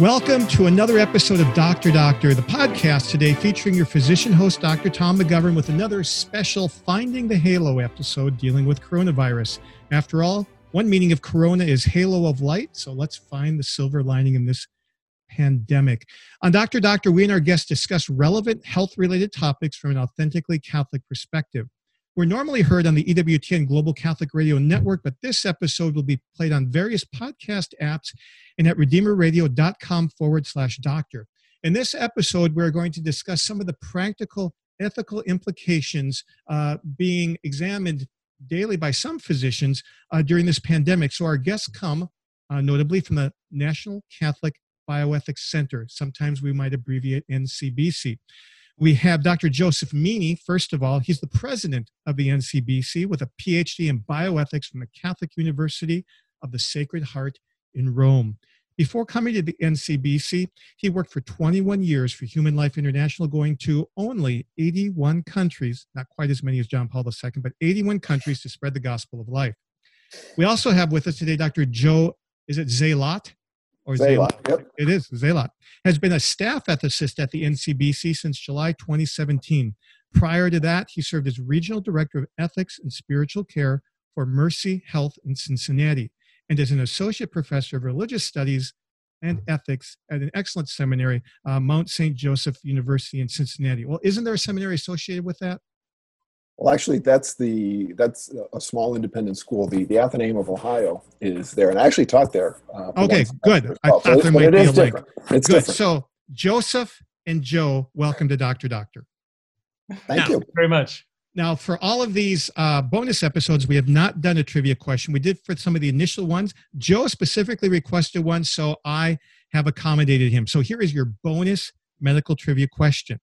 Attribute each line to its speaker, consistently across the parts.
Speaker 1: Welcome to another episode of Doctor Doctor, the podcast today featuring your physician host, Dr. Tom McGovern, with another special Finding the Halo episode dealing with coronavirus. After all, one meaning of corona is halo of light, so let's find the silver lining in this pandemic. On Doctor Doctor, we and our guests discuss relevant health related topics from an authentically Catholic perspective. We're normally heard on the EWTN Global Catholic Radio Network, but this episode will be played on various podcast apps and at redeemerradio.com forward slash doctor. In this episode, we're going to discuss some of the practical ethical implications uh, being examined daily by some physicians uh, during this pandemic. So, our guests come uh, notably from the National Catholic Bioethics Center. Sometimes we might abbreviate NCBC. We have Dr. Joseph Meaney. First of all, he's the president of the NCBC with a PhD in bioethics from the Catholic University of the Sacred Heart in Rome. Before coming to the NCBC, he worked for 21 years for Human Life International, going to only 81 countries, not quite as many as John Paul II, but 81 countries to spread the gospel of life. We also have with us today Dr. Joe, is it Zalot?
Speaker 2: Or Zalot, yep.
Speaker 1: It is, Zalot. Has been a staff ethicist at the NCBC since July 2017. Prior to that, he served as regional director of ethics and spiritual care for Mercy Health in Cincinnati and is an associate professor of religious studies and ethics at an excellent seminary, uh, Mount St. Joseph University in Cincinnati. Well, isn't there a seminary associated with that?
Speaker 2: Well, actually, that's the that's a small independent school. The the Athenaeum of Ohio is there, and I actually taught there.
Speaker 1: Uh, okay, good. Well. I thought so there might be a link. It's good. Different. So, Joseph and Joe, welcome to Doctor Doctor.
Speaker 2: Thank now, you
Speaker 3: very much.
Speaker 1: Now, for all of these uh, bonus episodes, we have not done a trivia question. We did for some of the initial ones. Joe specifically requested one, so I have accommodated him. So here is your bonus medical trivia question.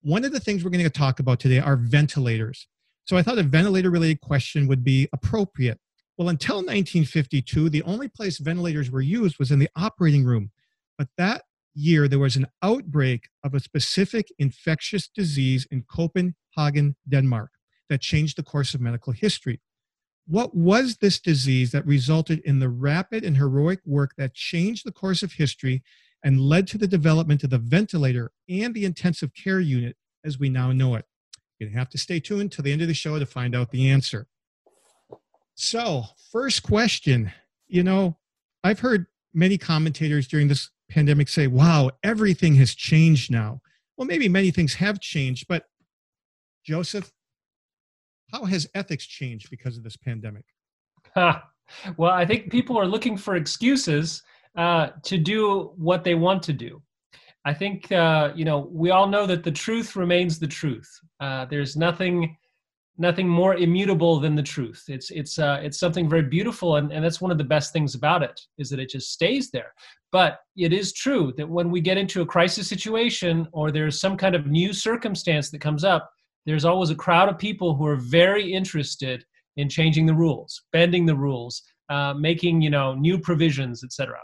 Speaker 1: One of the things we're going to talk about today are ventilators. So I thought a ventilator related question would be appropriate. Well, until 1952, the only place ventilators were used was in the operating room. But that year, there was an outbreak of a specific infectious disease in Copenhagen Denmark, that changed the course of medical history. What was this disease that resulted in the rapid and heroic work that changed the course of history and led to the development of the ventilator and the intensive care unit as we now know it? You're to have to stay tuned till the end of the show to find out the answer. So, first question you know, I've heard many commentators during this pandemic say, wow, everything has changed now. Well, maybe many things have changed, but Joseph, how has ethics changed because of this pandemic?
Speaker 3: well, I think people are looking for excuses uh, to do what they want to do. I think uh, you know we all know that the truth remains the truth. Uh, there's nothing nothing more immutable than the truth. It's it's uh, it's something very beautiful, and, and that's one of the best things about it is that it just stays there. But it is true that when we get into a crisis situation or there's some kind of new circumstance that comes up, there's always a crowd of people who are very interested in changing the rules, bending the rules, uh, making you know new provisions, etc.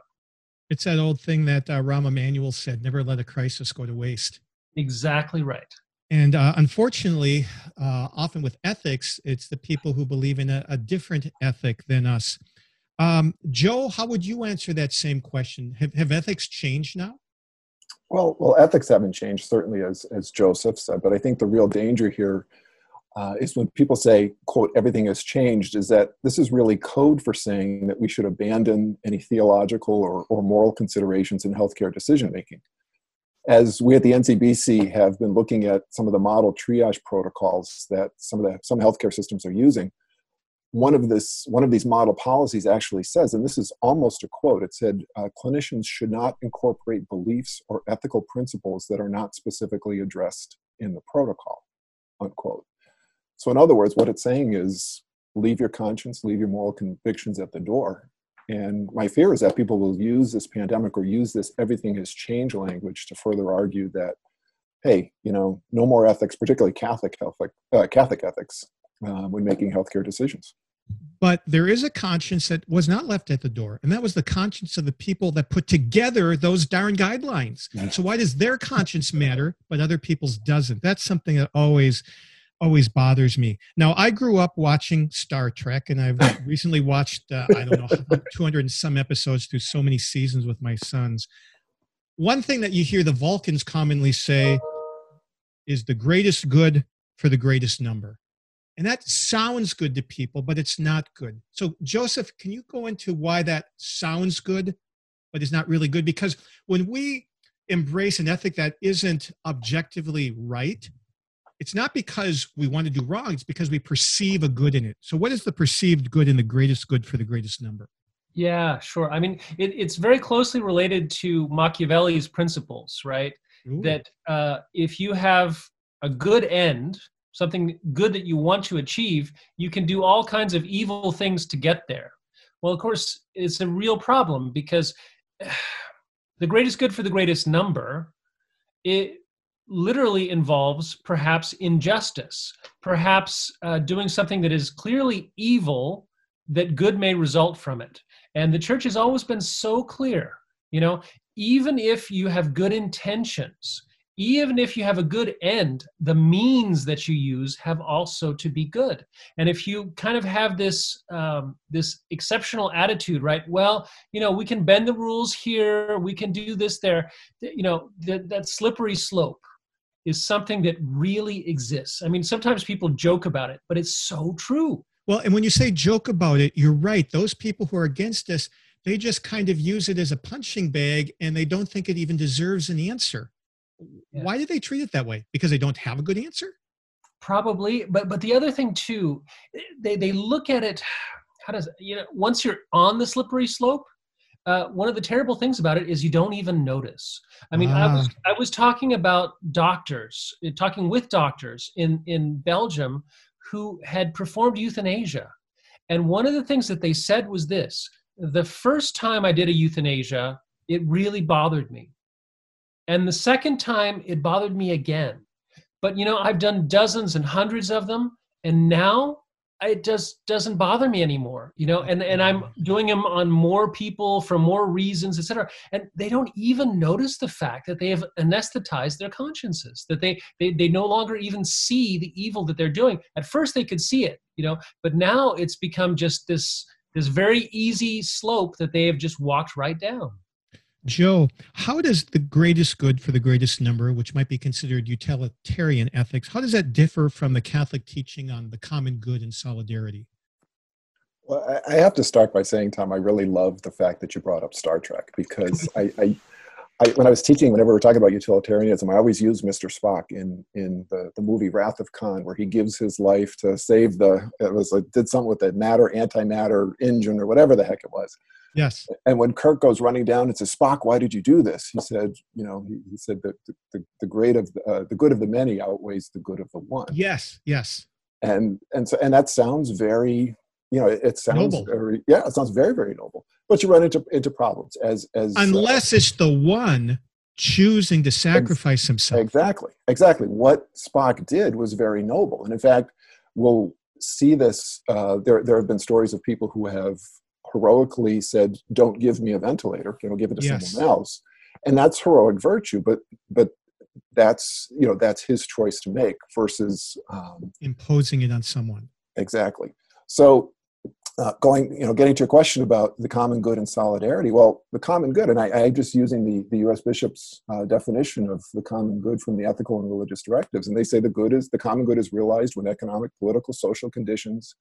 Speaker 1: It's that old thing that uh, Rahm Emanuel said: "Never let a crisis go to waste."
Speaker 3: Exactly right.
Speaker 1: And uh, unfortunately, uh, often with ethics, it's the people who believe in a, a different ethic than us. Um, Joe, how would you answer that same question? Have, have ethics changed now?
Speaker 2: Well, well, ethics haven't changed certainly, as as Joseph said. But I think the real danger here uh, is when people say, "quote Everything has changed," is that this is really code for saying that we should abandon any theological or, or moral considerations in healthcare decision making. As we at the NCBC have been looking at some of the model triage protocols that some of the some healthcare systems are using, one of this one of these model policies actually says, and this is almost a quote. It said, uh, "Clinicians should not incorporate beliefs or ethical principles that are not specifically addressed in the protocol." Unquote. So, in other words, what it's saying is, leave your conscience, leave your moral convictions at the door. And my fear is that people will use this pandemic or use this "everything has changed" language to further argue that, hey, you know, no more ethics, particularly Catholic Catholic uh, Catholic ethics, uh, when making healthcare decisions.
Speaker 1: But there is a conscience that was not left at the door, and that was the conscience of the people that put together those darn guidelines. So why does their conscience matter, but other people's doesn't? That's something that always always bothers me. Now, I grew up watching Star Trek, and I've recently watched, uh, I don't know, 200 and some episodes through so many seasons with my sons. one thing that you hear the Vulcans commonly say is the greatest good for the greatest number. And that sounds good to people, but it's not good. So, Joseph, can you go into why that sounds good, but is not really good? Because when we embrace an ethic that isn't objectively right, it's not because we want to do wrong, it's because we perceive a good in it. So, what is the perceived good and the greatest good for the greatest number?
Speaker 3: Yeah, sure. I mean, it, it's very closely related to Machiavelli's principles, right? Ooh. That uh, if you have a good end, something good that you want to achieve, you can do all kinds of evil things to get there. Well, of course, it's a real problem because the greatest good for the greatest number, it literally involves perhaps injustice, perhaps uh, doing something that is clearly evil that good may result from it. And the church has always been so clear, you know, even if you have good intentions, even if you have a good end, the means that you use have also to be good. And if you kind of have this um, this exceptional attitude, right? Well, you know, we can bend the rules here, we can do this there. You know, that that slippery slope is something that really exists. I mean, sometimes people joke about it, but it's so true.
Speaker 1: Well, and when you say joke about it, you're right. Those people who are against us, they just kind of use it as a punching bag and they don't think it even deserves an answer. Yeah. Why do they treat it that way? Because they don't have a good answer?
Speaker 3: Probably. But but the other thing too, they, they look at it, how does you know, once you're on the slippery slope, uh, one of the terrible things about it is you don't even notice. I mean, I was ah. I was talking about doctors, talking with doctors in in Belgium who had performed euthanasia. And one of the things that they said was this the first time I did a euthanasia, it really bothered me. And the second time, it bothered me again. But you know, I've done dozens and hundreds of them. And now it just doesn't bother me anymore you know and and i'm mm-hmm. doing them on more people for more reasons etc and they don't even notice the fact that they have anesthetized their consciences that they, they they no longer even see the evil that they're doing. At first they could see it you know but now it's become just this this very easy slope that they have just walked right down
Speaker 1: Joe, how does the greatest good for the greatest number, which might be considered utilitarian ethics, how does that differ from the Catholic teaching on the common good and solidarity?
Speaker 2: Well, I have to start by saying, Tom, I really love the fact that you brought up Star Trek because I, I, I, when I was teaching, whenever we are talking about utilitarianism, I always use Mr. Spock in in the, the movie Wrath of Khan, where he gives his life to save the it was like did something with the matter antimatter engine or whatever the heck it was
Speaker 1: Yes.
Speaker 2: And when Kirk goes running down and says, Spock, why did you do this? He said, you know, he, he said that the, the, the great of the, uh, the good of the many outweighs the good of the one.
Speaker 1: Yes. Yes.
Speaker 2: And, and so, and that sounds very, you know, it, it sounds noble. very, yeah, it sounds very, very noble, but you run into, into problems as, as,
Speaker 1: uh, unless uh, it's the one choosing to sacrifice ex- himself.
Speaker 2: Exactly. Exactly. What Spock did was very noble. And in fact, we'll see this, uh, there, there have been stories of people who have heroically said, "Don't give me a ventilator. You know, give it to yes. someone else," and that's heroic virtue. But but that's you know that's his choice to make versus um,
Speaker 1: imposing it on someone.
Speaker 2: Exactly. So uh, going, you know, getting to your question about the common good and solidarity. Well, the common good, and I, am just using the, the U.S. Bishop's uh, definition of the common good from the ethical and religious directives, and they say the good is the common good is realized when economic, political, social conditions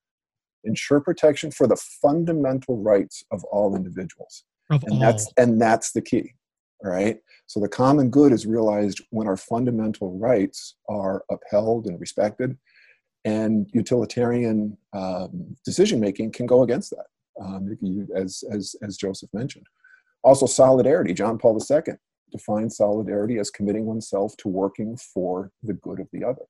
Speaker 2: ensure protection for the fundamental rights of all individuals.
Speaker 1: Of
Speaker 2: and
Speaker 1: all.
Speaker 2: that's and that's the key. All right. So the common good is realized when our fundamental rights are upheld and respected, and utilitarian um, decision making can go against that, um, as, as, as Joseph mentioned. Also, solidarity. John Paul II defines solidarity as committing oneself to working for the good of the other.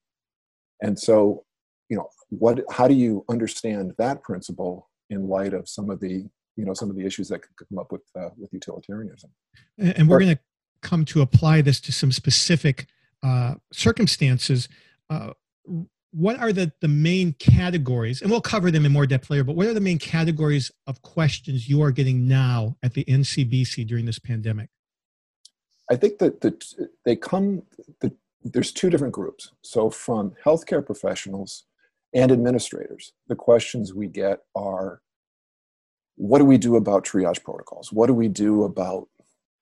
Speaker 2: And so you know what how do you understand that principle in light of some of the you know some of the issues that could come up with uh, with utilitarianism
Speaker 1: and we're going to come to apply this to some specific uh, circumstances uh, what are the, the main categories and we'll cover them in more depth later but what are the main categories of questions you are getting now at the ncbc during this pandemic
Speaker 2: i think that the, they come the, there's two different groups so from healthcare professionals and administrators. The questions we get are what do we do about triage protocols? What do we do about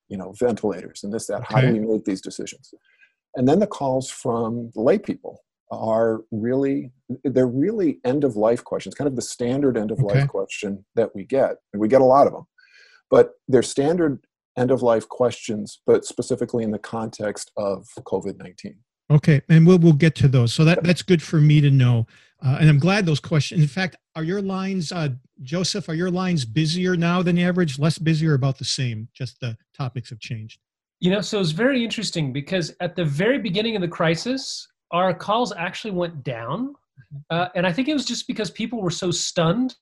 Speaker 2: you know, ventilators and this, that. Okay. How do we make these decisions? And then the calls from the lay people are really they're really end of life questions, kind of the standard end of okay. life question that we get, and we get a lot of them. But they're standard end of life questions, but specifically in the context of COVID nineteen.
Speaker 1: Okay, and we'll we'll get to those. So that that's good for me to know, uh, and I'm glad those questions. In fact, are your lines, uh, Joseph? Are your lines busier now than average? Less busy, or about the same? Just the topics have changed.
Speaker 3: You know, so it's very interesting because at the very beginning of the crisis, our calls actually went down, mm-hmm. uh, and I think it was just because people were so stunned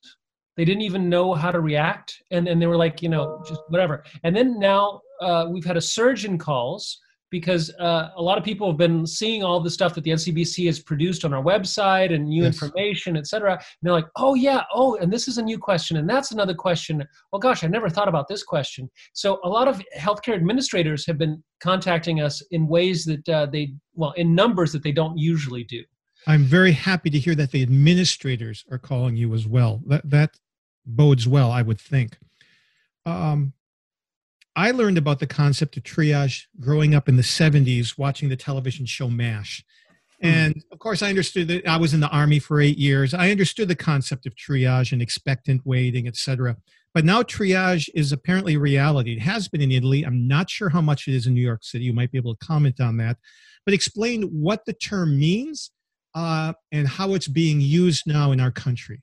Speaker 3: they didn't even know how to react and, and they were like you know just whatever and then now uh, we've had a surge in calls because uh, a lot of people have been seeing all the stuff that the NCBC has produced on our website and new yes. information, et cetera. And they're like, oh, yeah, oh, and this is a new question, and that's another question. Oh, gosh, I never thought about this question. So a lot of healthcare administrators have been contacting us in ways that uh, they, well, in numbers that they don't usually do.
Speaker 1: I'm very happy to hear that the administrators are calling you as well. That, that bodes well, I would think. Um, I learned about the concept of triage growing up in the 70s watching the television show MASH. Hmm. And of course, I understood that I was in the army for eight years. I understood the concept of triage and expectant waiting, etc. But now triage is apparently reality. It has been in Italy. I'm not sure how much it is in New York City. You might be able to comment on that. But explain what the term means uh, and how it's being used now in our country.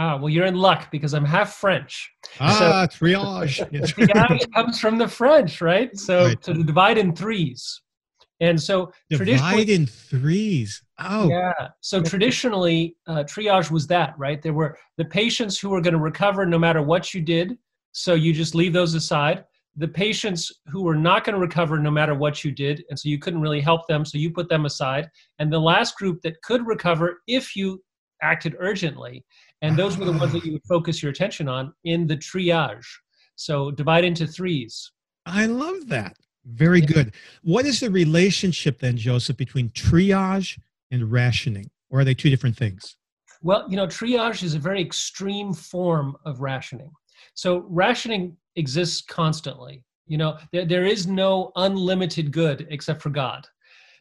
Speaker 3: Ah, well, you're in luck because I'm half French.
Speaker 1: Ah, so, triage.
Speaker 3: triage comes from the French, right? So right. to divide in threes. And so
Speaker 1: divide in threes. Oh,
Speaker 3: yeah. So traditionally, uh, triage was that, right? There were the patients who were going to recover no matter what you did. So you just leave those aside. The patients who were not going to recover no matter what you did, and so you couldn't really help them, so you put them aside. And the last group that could recover if you acted urgently. And those were the ones that you would focus your attention on in the triage. So divide into threes.
Speaker 1: I love that. Very yeah. good. What is the relationship then, Joseph, between triage and rationing? Or are they two different things?
Speaker 3: Well, you know, triage is a very extreme form of rationing. So rationing exists constantly. You know, there, there is no unlimited good except for God.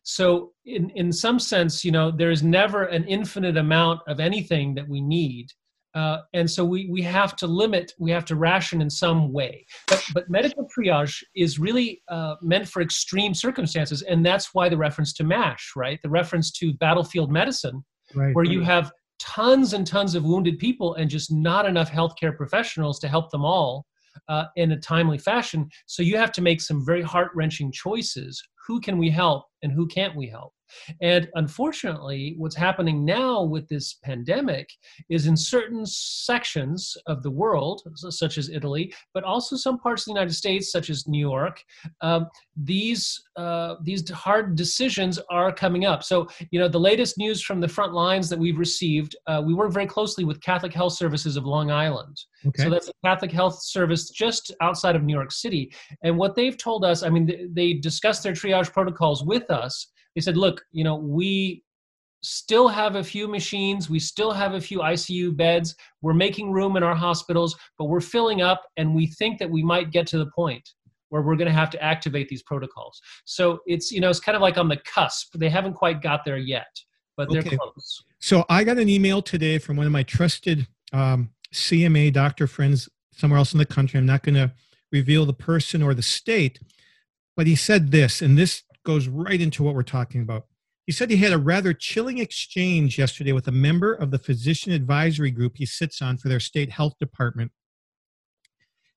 Speaker 3: So in, in some sense, you know, there is never an infinite amount of anything that we need. Uh, and so we, we have to limit, we have to ration in some way. But, but medical triage is really uh, meant for extreme circumstances. And that's why the reference to MASH, right? The reference to battlefield medicine, right, where right. you have tons and tons of wounded people and just not enough healthcare professionals to help them all uh, in a timely fashion. So you have to make some very heart wrenching choices. Who can we help and who can't we help? And unfortunately, what's happening now with this pandemic is in certain sections of the world, such as Italy, but also some parts of the United States, such as New York, um, these uh, these hard decisions are coming up. So, you know, the latest news from the front lines that we've received, uh, we work very closely with Catholic Health Services of Long Island. Okay. So that's a Catholic Health Service just outside of New York City. And what they've told us, I mean, they, they discussed their triage protocols with us they said, look, you know, we still have a few machines, we still have a few ICU beds, we're making room in our hospitals, but we're filling up, and we think that we might get to the point where we're going to have to activate these protocols. So it's you know it's kind of like on the cusp. They haven't quite got there yet, but they're okay. close.
Speaker 1: So I got an email today from one of my trusted um, CMA doctor friends somewhere else in the country. I'm not going to reveal the person or the state, but he said this, and this goes right into what we're talking about. He said he had a rather chilling exchange yesterday with a member of the physician advisory group he sits on for their state health department.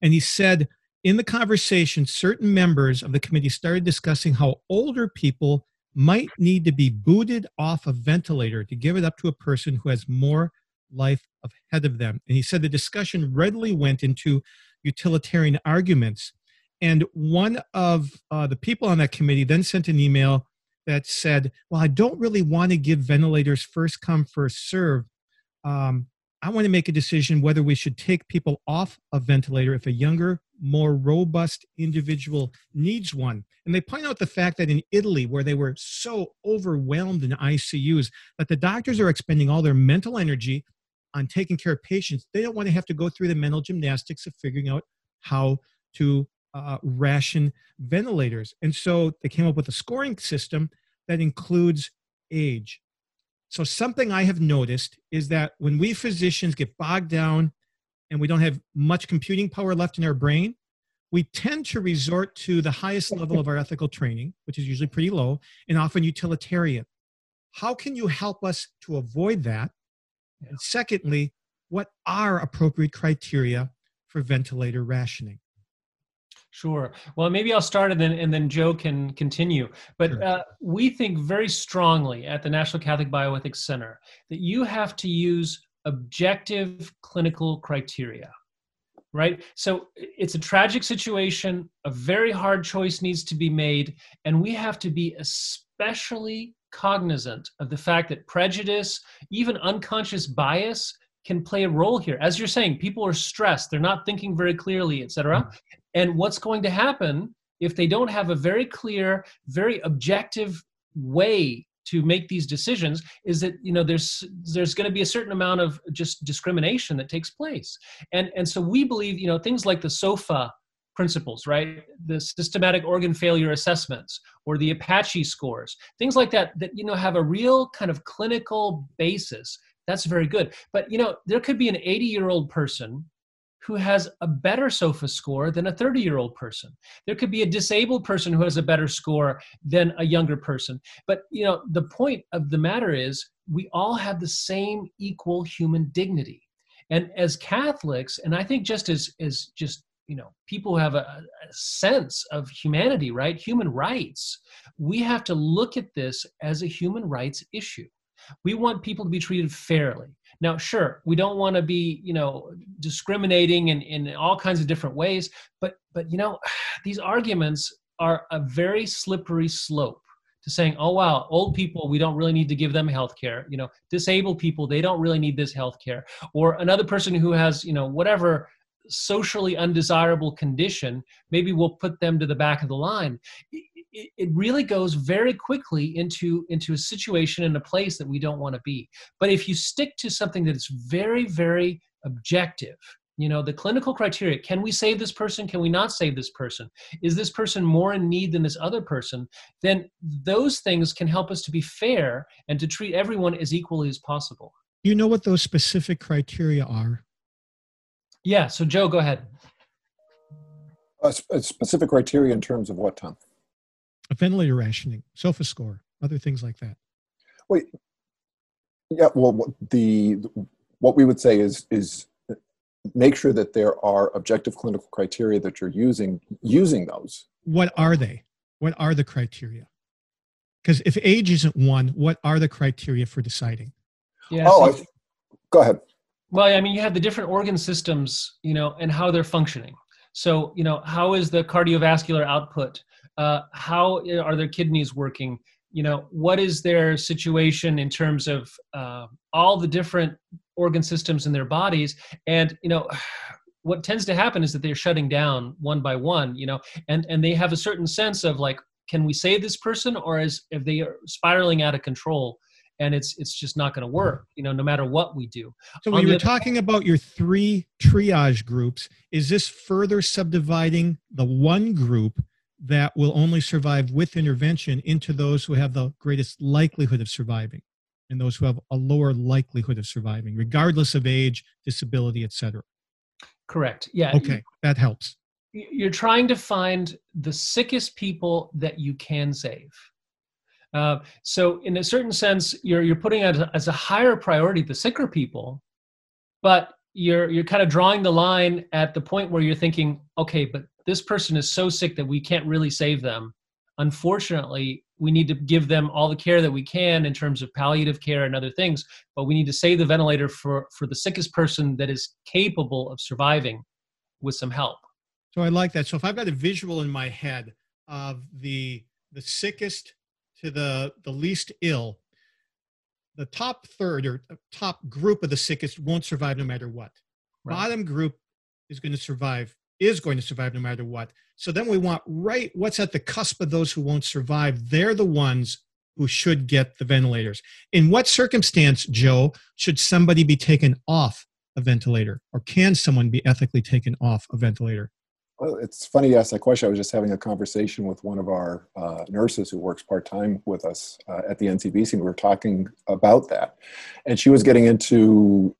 Speaker 1: And he said in the conversation, certain members of the committee started discussing how older people might need to be booted off a ventilator to give it up to a person who has more life ahead of them. And he said the discussion readily went into utilitarian arguments and one of uh, the people on that committee then sent an email that said, Well, I don't really want to give ventilators first come, first serve. Um, I want to make a decision whether we should take people off a ventilator if a younger, more robust individual needs one. And they point out the fact that in Italy, where they were so overwhelmed in ICUs, that the doctors are expending all their mental energy on taking care of patients. They don't want to have to go through the mental gymnastics of figuring out how to uh, ration ventilators. And so they came up with a scoring system that includes age. So, something I have noticed is that when we physicians get bogged down and we don't have much computing power left in our brain, we tend to resort to the highest level of our ethical training, which is usually pretty low and often utilitarian. How can you help us to avoid that? And secondly, what are appropriate criteria for ventilator rationing?
Speaker 3: Sure. Well, maybe I'll start and then and then Joe can continue. But sure. uh, we think very strongly at the National Catholic Bioethics Center that you have to use objective clinical criteria. Right? So it's a tragic situation, a very hard choice needs to be made, and we have to be especially cognizant of the fact that prejudice, even unconscious bias, can play a role here. As you're saying, people are stressed, they're not thinking very clearly, etc. And what's going to happen if they don't have a very clear, very objective way to make these decisions is that you know there's there's going to be a certain amount of just discrimination that takes place. And and so we believe you know things like the sofa principles right? The systematic organ failure assessments or the apache scores things like that that you know have a real kind of clinical basis. That's very good. But you know there could be an 80 year old person who has a better SOFA score than a 30 year old person. There could be a disabled person who has a better score than a younger person. But you know, the point of the matter is we all have the same equal human dignity. And as Catholics, and I think just as as just you know people have a, a sense of humanity right human rights we have to look at this as a human rights issue we want people to be treated fairly now, sure, we don't want to be, you know, discriminating in, in all kinds of different ways, but but you know, these arguments are a very slippery slope to saying, oh wow, old people, we don't really need to give them health care. You know, disabled people, they don't really need this health care. Or another person who has, you know, whatever socially undesirable condition, maybe we'll put them to the back of the line it, it really goes very quickly into into a situation in a place that we don't want to be. But if you stick to something that's very very objective you know the clinical criteria can we save this person? Can we not save this person? Is this person more in need than this other person? Then those things can help us to be fair and to treat everyone as equally as possible.
Speaker 1: You know what those specific criteria are?
Speaker 3: Yeah so joe go ahead.
Speaker 2: A, specific criteria in terms of what tom
Speaker 1: ventilator rationing, SOFA score, other things like that.
Speaker 2: Wait, yeah. Well, the what we would say is is make sure that there are objective clinical criteria that you're using using those.
Speaker 1: What are they? What are the criteria? Because if age isn't one, what are the criteria for deciding?
Speaker 2: Yeah. Oh, so, I, go ahead.
Speaker 3: Well, I mean, you have the different organ systems, you know, and how they're functioning. So, you know, how is the cardiovascular output? Uh, how are their kidneys working? You know what is their situation in terms of uh, all the different organ systems in their bodies? And you know what tends to happen is that they're shutting down one by one you know and and they have a certain sense of like can we save this person? Or is if they are spiraling out of control and it's it's just not going to work you know no matter what we do.
Speaker 1: So when you were talking about your three triage groups. Is this further subdividing the one group that will only survive with intervention into those who have the greatest likelihood of surviving and those who have a lower likelihood of surviving regardless of age disability etc
Speaker 3: correct. Yeah
Speaker 1: okay that helps.
Speaker 3: you're trying to find the sickest people that you can save. Uh, so in a certain sense you're you're putting as a, as a higher priority the sicker people but you're you're kind of drawing the line at the point where you're thinking okay but this person is so sick that we can't really save them. Unfortunately we need to give them all the care that we can in terms of palliative care and other things but we need to save the ventilator for for the sickest person that is capable of surviving with some help.
Speaker 1: So i like that. So if i've got a visual in my head of the the sickest to the the least ill the top third or top group of the sickest won't survive no matter what right. bottom group is going to survive is going to survive no matter what. So then we want right what's at the cusp of those who won't survive. They're the ones who should get the ventilators. In what circumstance, Joe, should somebody be taken off a ventilator, or can someone be ethically taken off a ventilator?
Speaker 2: Well, it's funny you ask that question. I was just having a conversation with one of our uh, nurses who works part time with us uh, at the NCBC, and we were talking about that. And she was getting into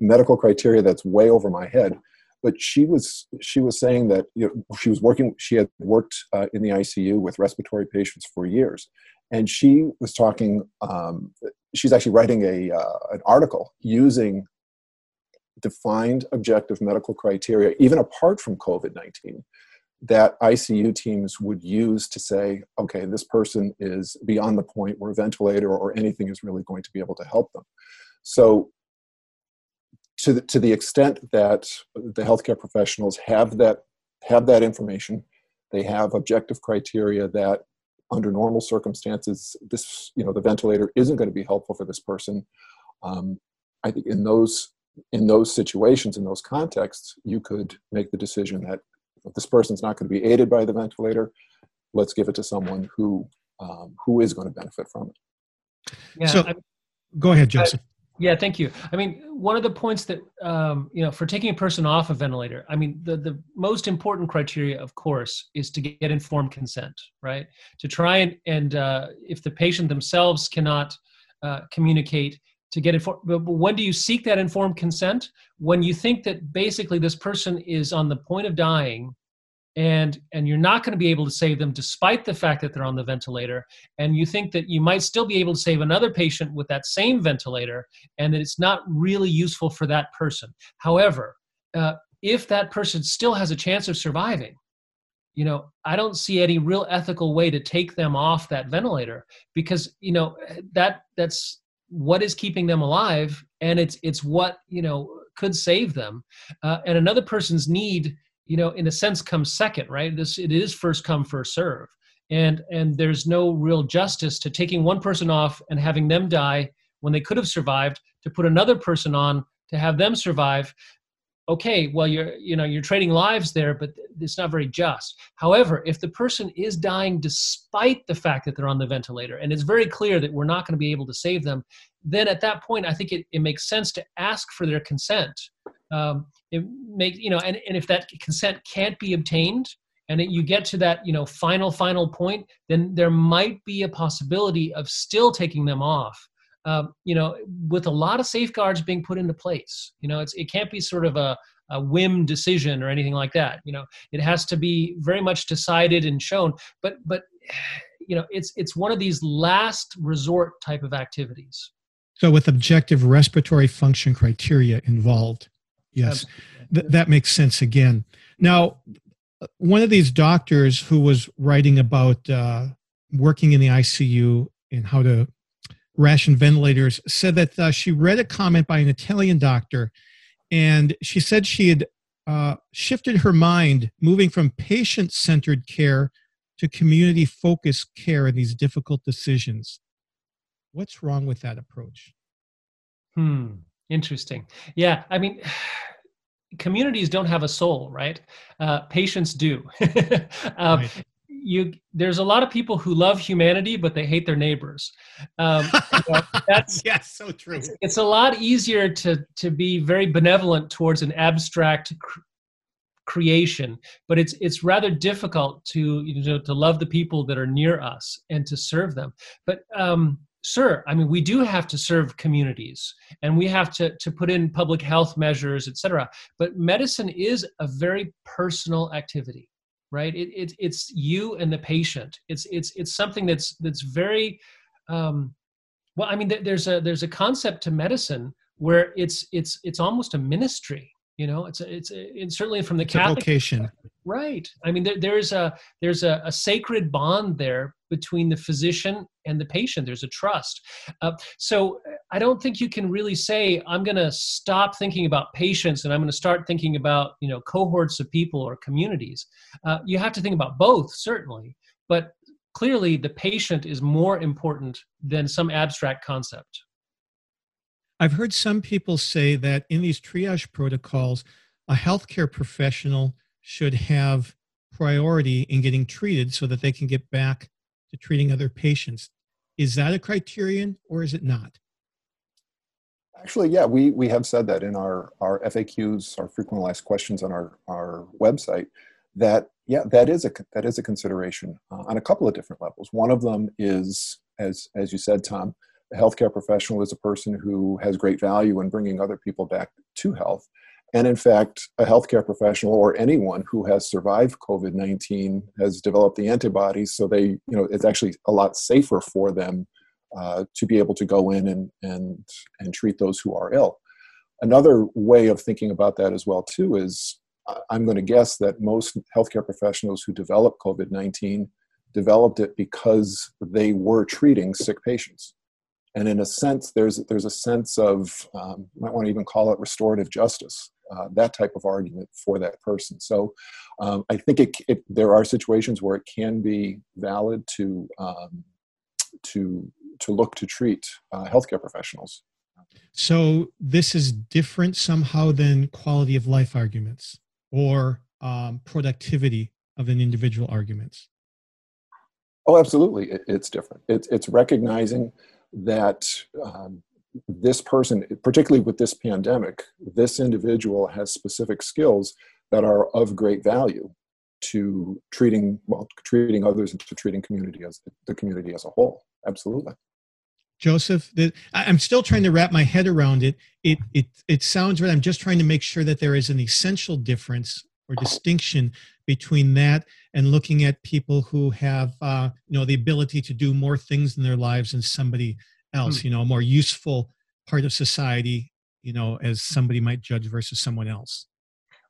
Speaker 2: medical criteria that's way over my head. But she was she was saying that you know, she was working. She had worked uh, in the ICU with respiratory patients for years, and she was talking. Um, she's actually writing a uh, an article using defined objective medical criteria, even apart from COVID 19, that ICU teams would use to say, okay, this person is beyond the point where a ventilator or anything is really going to be able to help them. So, to the, to the extent that the healthcare professionals have that have that information, they have objective criteria that under normal circumstances, this you know the ventilator isn't going to be helpful for this person. Um, I think in those in those situations, in those contexts, you could make the decision that this person's not going to be aided by the ventilator. Let's give it to someone who um, who is going to benefit from it.
Speaker 1: Yeah, so, I, go ahead, Joseph.
Speaker 3: yeah, thank you. I mean, one of the points that um, you know for taking a person off a ventilator, I mean, the the most important criteria, of course, is to get informed consent, right? To try and and uh, if the patient themselves cannot uh, communicate to get informed. But when do you seek that informed consent? When you think that basically this person is on the point of dying and and you're not going to be able to save them despite the fact that they're on the ventilator and you think that you might still be able to save another patient with that same ventilator and that it's not really useful for that person however uh, if that person still has a chance of surviving you know i don't see any real ethical way to take them off that ventilator because you know that that's what is keeping them alive and it's it's what you know could save them. Uh, and another person's need you know in a sense comes second right? This it is first come first serve. And and there's no real justice to taking one person off and having them die when they could have survived to put another person on to have them survive okay well you're you know you're trading lives there but it's not very just. However if the person is dying despite the fact that they're on the ventilator and it's very clear that we're not going to be able to save them then at that point i think it, it makes sense to ask for their consent. Um, it makes you know and, and if that consent can't be obtained and you get to that you know final final point then there might be a possibility of still taking them off um, you know, with a lot of safeguards being put into place. You know, it's, it can't be sort of a, a whim decision or anything like that. You know, it has to be very much decided and shown. But but you know, it's it's one of these last resort type of activities.
Speaker 1: So with objective respiratory function criteria involved, yes, th- that makes sense. Again, now one of these doctors who was writing about uh, working in the ICU and how to ration ventilators said that uh, she read a comment by an Italian doctor, and she said she had uh, shifted her mind, moving from patient centered care to community focused care in these difficult decisions. What's wrong with that approach?
Speaker 3: Hmm. Interesting. Yeah. I mean, communities don't have a soul, right? Uh, patients do. um, right you there's a lot of people who love humanity but they hate their neighbors. Um, you know,
Speaker 1: that's yes so true.
Speaker 3: it's, it's, a lot easier to to be very benevolent towards an abstract cr- creation but it's it's rather difficult to you know to love the people that are near us and to serve them. But um sure i mean we do have to serve communities and we have to to put in public health measures etc but medicine is a very personal activity right? It, it, it's you and the patient. It's it's it's something that's that's very um, well i mean there's a there's a concept to medicine where it's it's it's almost a ministry you know it's a, it's, a, it's certainly from the
Speaker 1: it's
Speaker 3: catholic
Speaker 1: vocation.
Speaker 3: Right. I mean there, there's a there's a, a sacred bond there between the physician and the patient. There's a trust. Uh, so i don't think you can really say i'm going to stop thinking about patients and i'm going to start thinking about you know cohorts of people or communities. Uh, you have to think about both certainly. But clearly the patient is more important than some abstract concept
Speaker 1: i've heard some people say that in these triage protocols a healthcare professional should have priority in getting treated so that they can get back to treating other patients. Is that a criterion or is it not?
Speaker 2: Actually, yeah, we, we have said that in our, our FAQs, our frequently asked questions on our, our website, that yeah, that is a that is a consideration uh, on a couple of different levels. One of them is, as as you said, Tom, a healthcare professional is a person who has great value in bringing other people back to health. And in fact, a healthcare professional or anyone who has survived COVID 19 has developed the antibodies, so they, you know, it's actually a lot safer for them uh, to be able to go in and, and, and treat those who are ill. Another way of thinking about that as well, too, is I'm going to guess that most healthcare professionals who developed COVID 19 developed it because they were treating sick patients. And in a sense, there's, there's a sense of, um, you might want to even call it restorative justice, uh, that type of argument for that person. So um, I think it, it, there are situations where it can be valid to, um, to, to look to treat uh, healthcare professionals.
Speaker 1: So this is different somehow than quality of life arguments or um, productivity of an individual arguments?
Speaker 2: Oh, absolutely. It, it's different. It's, it's recognizing that um, this person, particularly with this pandemic, this individual has specific skills that are of great value to treating well treating others and to treating community as the community as a whole absolutely
Speaker 1: Joseph, the, I'm still trying to wrap my head around it. It it it sounds right. I'm just trying to make sure that there is an essential difference or distinction between that and looking at people who have uh, you know the ability to do more things in their lives than somebody else. Mm. You know, a more useful part of society. You know, as somebody might judge versus someone else.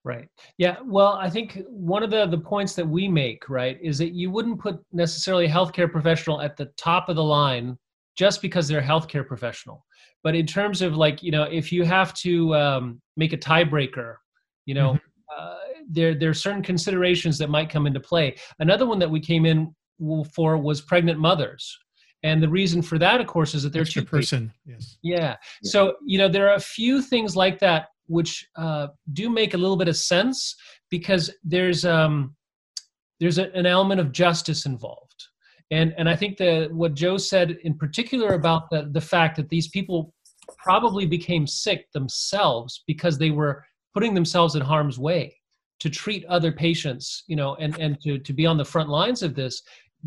Speaker 3: Right. Yeah. Well, I think one of the the points that we make, right, is that you wouldn't put necessarily a healthcare professional at the top of the line just because they're a healthcare professional. But in terms of like, you know, if you have to um, make a tiebreaker, you know, mm-hmm. uh, there there are certain considerations that might come into play. Another one that we came in for was pregnant mothers. And the reason for that, of course, is that they're
Speaker 1: two person. Yes.
Speaker 3: Yeah. yeah. So you know there are a few things like that which uh, do make a little bit of sense because there's um, there's a, an element of justice involved and and I think that what Joe said in particular about the the fact that these people probably became sick themselves because they were putting themselves in harm's way to treat other patients, you know, and and to to be on the front lines of this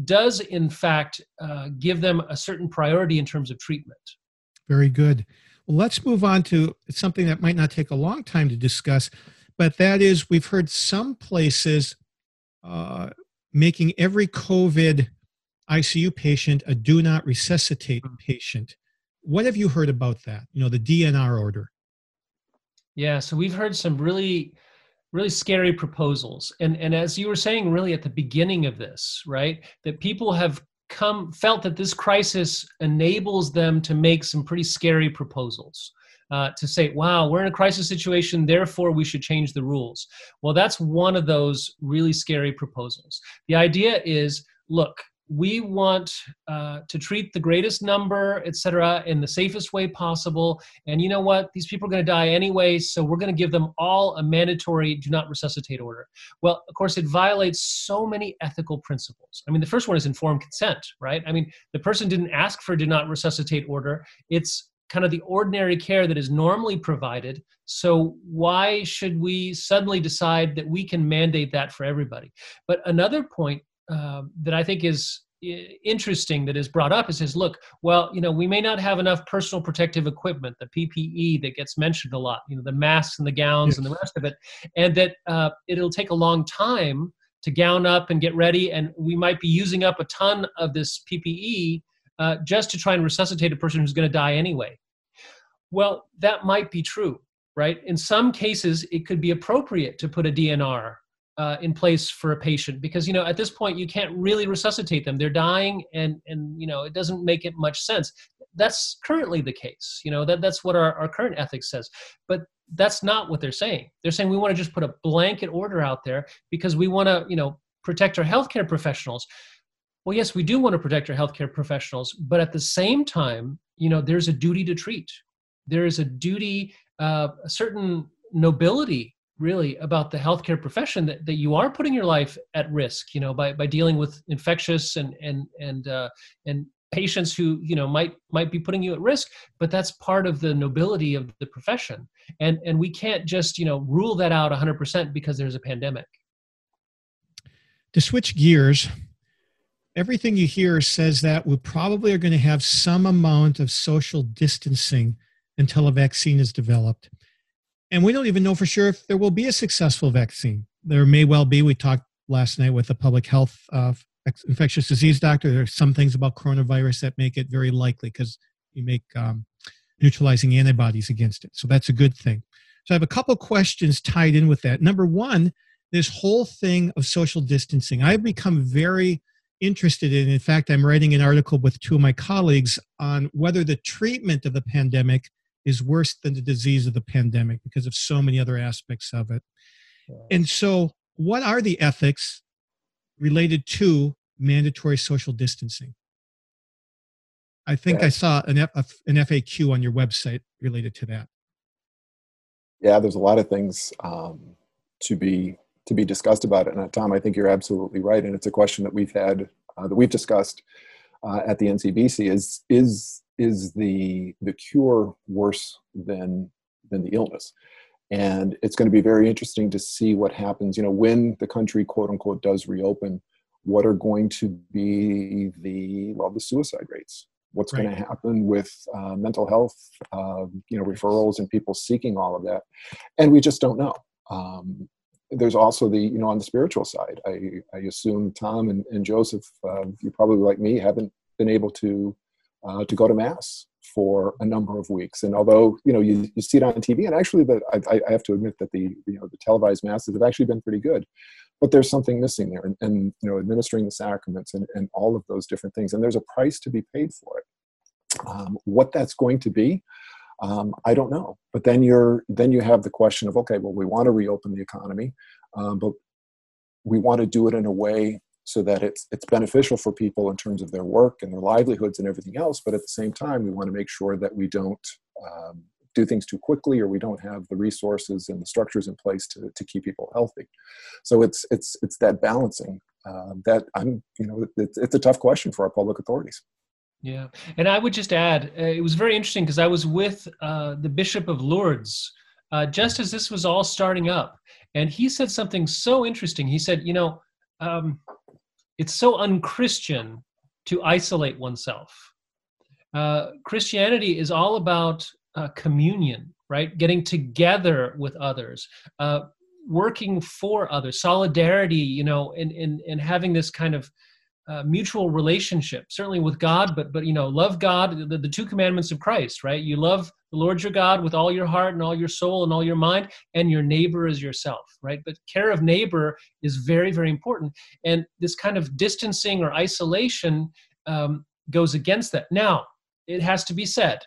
Speaker 3: does in fact uh, give them a certain priority in terms of treatment.
Speaker 1: Very good. Well, let's move on to something that might not take a long time to discuss, but that is we've heard some places uh, making every COVID ICU patient a do not resuscitate hmm. patient. What have you heard about that? You know, the DNR order.
Speaker 3: Yeah, so we've heard some really really scary proposals. And and as you were saying really at the beginning of this, right? That people have come felt that this crisis enables them to make some pretty scary proposals. Uh, to say, wow, we're in a crisis situation, therefore we should change the rules. Well, that's one of those really scary proposals. The idea is look, we want uh, to treat the greatest number, et cetera, in the safest way possible. And you know what? These people are going to die anyway, so we're going to give them all a mandatory do not resuscitate order. Well, of course, it violates so many ethical principles. I mean, the first one is informed consent, right? I mean, the person didn't ask for do not resuscitate order. It's kind of the ordinary care that is normally provided. So why should we suddenly decide that we can mandate that for everybody? But another point um, that I think is interesting that is brought up is says, look, well, you know, we may not have enough personal protective equipment, the PPE that gets mentioned a lot, you know, the masks and the gowns yes. and the rest of it, and that uh, it'll take a long time to gown up and get ready, and we might be using up a ton of this PPE uh, just to try and resuscitate a person who's going to die anyway. Well, that might be true, right? In some cases, it could be appropriate to put a DNR uh, in place for a patient because you know at this point you can't really resuscitate them. They're dying and and you know it doesn't make it much sense. That's currently the case you know that that's what our, our current ethics says. But that's not what they're saying. They're saying we want to just put a blanket order out there because we want to you know protect our healthcare professionals. Well yes we do want to protect our healthcare professionals but at the same time you know there's a duty to treat. There is a duty uh, a certain nobility really about the healthcare profession that, that you are putting your life at risk you know by, by dealing with infectious and and and uh, and patients who you know might might be putting you at risk but that's part of the nobility of the profession and and we can't just you know rule that out 100% because there's a pandemic
Speaker 1: To switch gears, everything you hear says that we probably are going to have some amount of social distancing until a vaccine is developed. And we don't even know for sure if there will be a successful vaccine. There may well be. We talked last night with a public health uh, infectious disease doctor. There are some things about coronavirus that make it very likely because you make um, neutralizing antibodies against it. So that's a good thing. So I have a couple questions tied in with that. Number one, this whole thing of social distancing. I've become very interested in. In fact, I'm writing an article with two of my colleagues on whether the treatment of the pandemic is worse than the disease of the pandemic because of so many other aspects of it. And so, what are the ethics related to mandatory social distancing? I think yeah. I saw an, F, an FAQ on your website related to that.
Speaker 2: Yeah, there's a lot of things um, to be to be discussed about it. And Tom, I think you're absolutely right, and it's a question that we've had uh, that we've discussed uh, at the NCBC. Is is is the the cure worse than than the illness? And it's going to be very interesting to see what happens. You know, when the country quote unquote does reopen, what are going to be the well the suicide rates? What's right. going to happen with uh, mental health? Uh, you know, referrals and people seeking all of that, and we just don't know. Um, there's also the you know on the spiritual side i, I assume tom and, and joseph uh, you probably like me haven't been able to uh, to go to mass for a number of weeks. And although you know you, you see it on tv and actually the, I, I have to admit that the you know the televised masses have actually been pretty good but there's something missing there. And, and you know administering the sacraments and, and all of those different things and there's a price to be paid for it. Um, what that's going to be um, I don't know. But then you're then you have the question of okay, well, we want to reopen the economy, um, but we want to do it in a way so that it's it's beneficial for people in terms of their work and their livelihoods and everything else. But at the same time, we want to make sure that we don't um, do things too quickly or we don't have the resources and the structures in place to, to keep people healthy. So it's it's it's that balancing uh, that I'm you know it's, it's a tough question for our public authorities.
Speaker 3: Yeah, and I would just add, uh, it was very interesting because I was with uh, the Bishop of Lourdes uh, just as this was all starting up, and he said something so interesting. He said, "You know, um, it's so unchristian to isolate oneself. Uh, Christianity is all about uh, communion, right? Getting together with others." Uh, working for others solidarity you know and, and and having this kind of uh, mutual relationship certainly with god but but you know love god the, the two commandments of christ right you love the lord your god with all your heart and all your soul and all your mind and your neighbor as yourself right? But care of neighbor is very very important. And this kind of distancing or isolation um, goes against that. Now it has to be said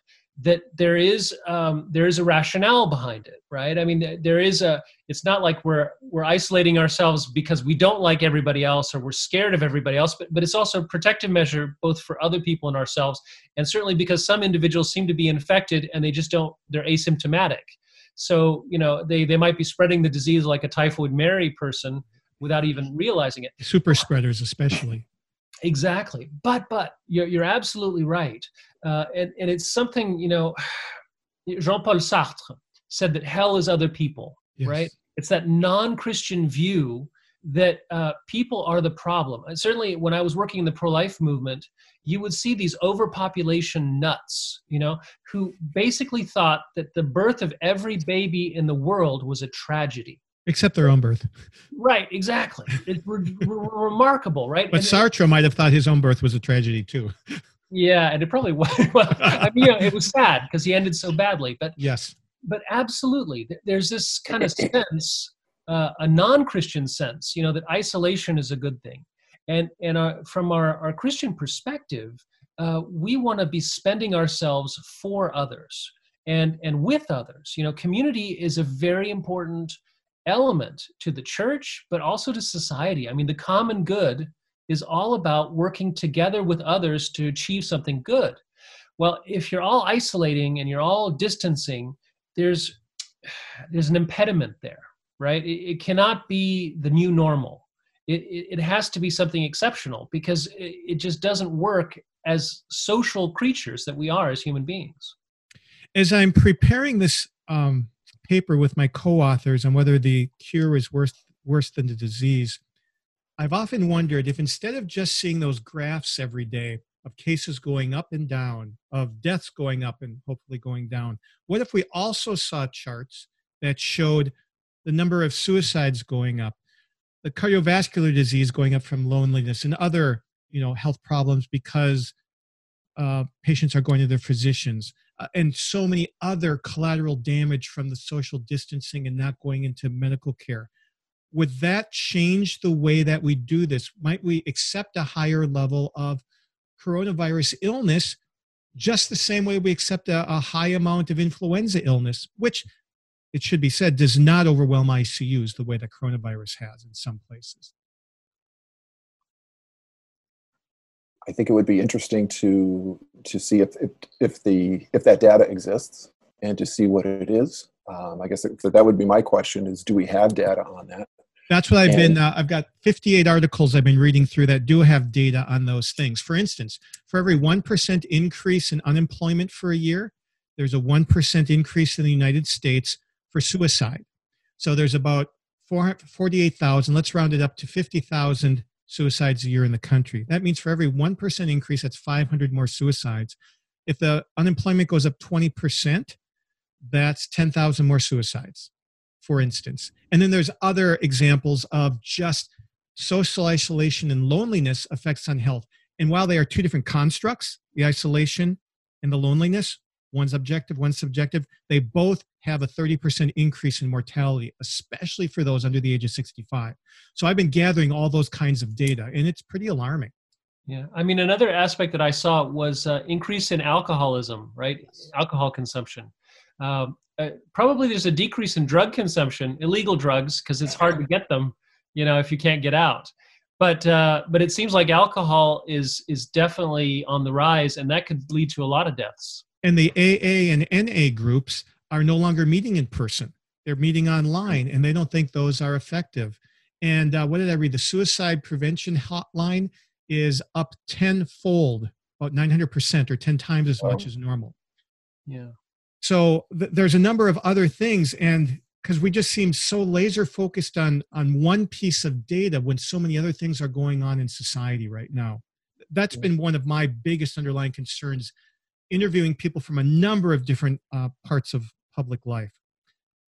Speaker 3: that there is um, there is a rationale behind it right? I mean there is a it's not like we're we're isolating ourselves because we don't like everybody else or we're scared of everybody else but, but it's also a protective measure both for other people and ourselves and certainly because some individuals seem to be infected and they just don't they're asymptomatic. So you know they they might be spreading the disease like a typhoid mary person without even realizing it.
Speaker 1: Super spreaders especially
Speaker 3: exactly. But but you're, you're absolutely right. Uh, and, and it's something you know jean-paul sartre said that hell is other people yes. right? It's that non-christian view that uh, people are the problem. And certainly when i was working in the pro-life movement you would see these overpopulation nuts you know who basically thought that the birth of every baby in the world was a tragedy
Speaker 1: except their own birth.
Speaker 3: Right, exactly. It's re- re- remarkable, right?
Speaker 1: But and Sartre it, might have thought his own birth was a tragedy too.
Speaker 3: Yeah, and it probably was. Well, I mean, you know, it was sad because he ended so badly. But
Speaker 1: yes,
Speaker 3: but absolutely, there's this kind of sense, uh, a non-Christian sense, you know, that isolation is a good thing, and and uh, from our our Christian perspective, uh, we want to be spending ourselves for others and and with others. You know, community is a very important element to the church, but also to society. I mean, the common good is all about working together with others to achieve something good. Well, if you're all isolating and you're all distancing, there's there's an impediment there, right? It, it cannot be the new normal. It, it, it has to be something exceptional because it, it just doesn't work as social creatures that we are as human beings.
Speaker 1: As I'm preparing this um, paper with my co-authors on whether the cure is worse worse than the disease. I've often wondered if instead of just seeing those graphs every day of cases going up and down, of deaths going up and hopefully going down, what if we also saw charts that showed the number of suicides going up, the cardiovascular disease going up from loneliness and other you know health problems because uh, patients are going to their physicians uh, and so many other collateral damage from the social distancing and not going into medical care. Would that change the way that we do this? Might we accept a higher level of coronavirus illness just the same way we accept a, a high amount of influenza illness which it should be said does not overwhelm icus the way that coronavirus has in some places
Speaker 2: I think it would be interesting to to see if if, if the if that data exists and to see what it is. Um, I guess that, that would be my question: is do we have data on that?
Speaker 1: That's what I've and, been. Uh, I've got 58 articles I've been reading through that do have data on those things. For instance, for every one percent increase in unemployment for a year, there's a one percent increase in the United States for suicide. So there's about 48,000. Let's round it up to 50,000 suicides a year in the country. That means for every 1% increase, that's 500 more suicides. If the unemployment goes up 20%, that's 10,000 more suicides, for instance. And then there's other examples of just social isolation and loneliness effects on health. And while they are two different constructs, the isolation and the loneliness, one's objective, one's subjective, they both have a 30% increase in mortality, especially for those under the age of 65. So I've been gathering all those kinds of data, and it's pretty alarming.
Speaker 3: Yeah, I mean, another aspect that I saw was uh, increase in alcoholism, right? Alcohol consumption. Um, uh, probably there's a decrease in drug consumption, illegal drugs, because it's hard to get them, you know, if you can't get out. But uh, but it seems like alcohol is is definitely on the rise, and that could lead to a lot of deaths.
Speaker 1: And the AA and NA groups are no longer meeting in person. They're meeting online and they don't think those are effective. And uh, what did I read? The suicide prevention hotline is up tenfold, about 900% or 10 times as much as normal.
Speaker 3: Yeah.
Speaker 1: So th- there's a number of other things. And because we just seem so laser focused on on one piece of data when so many other things are going on in society right now that's yeah. been one of my biggest underlying concerns interviewing people from a number of different uh, parts of public life.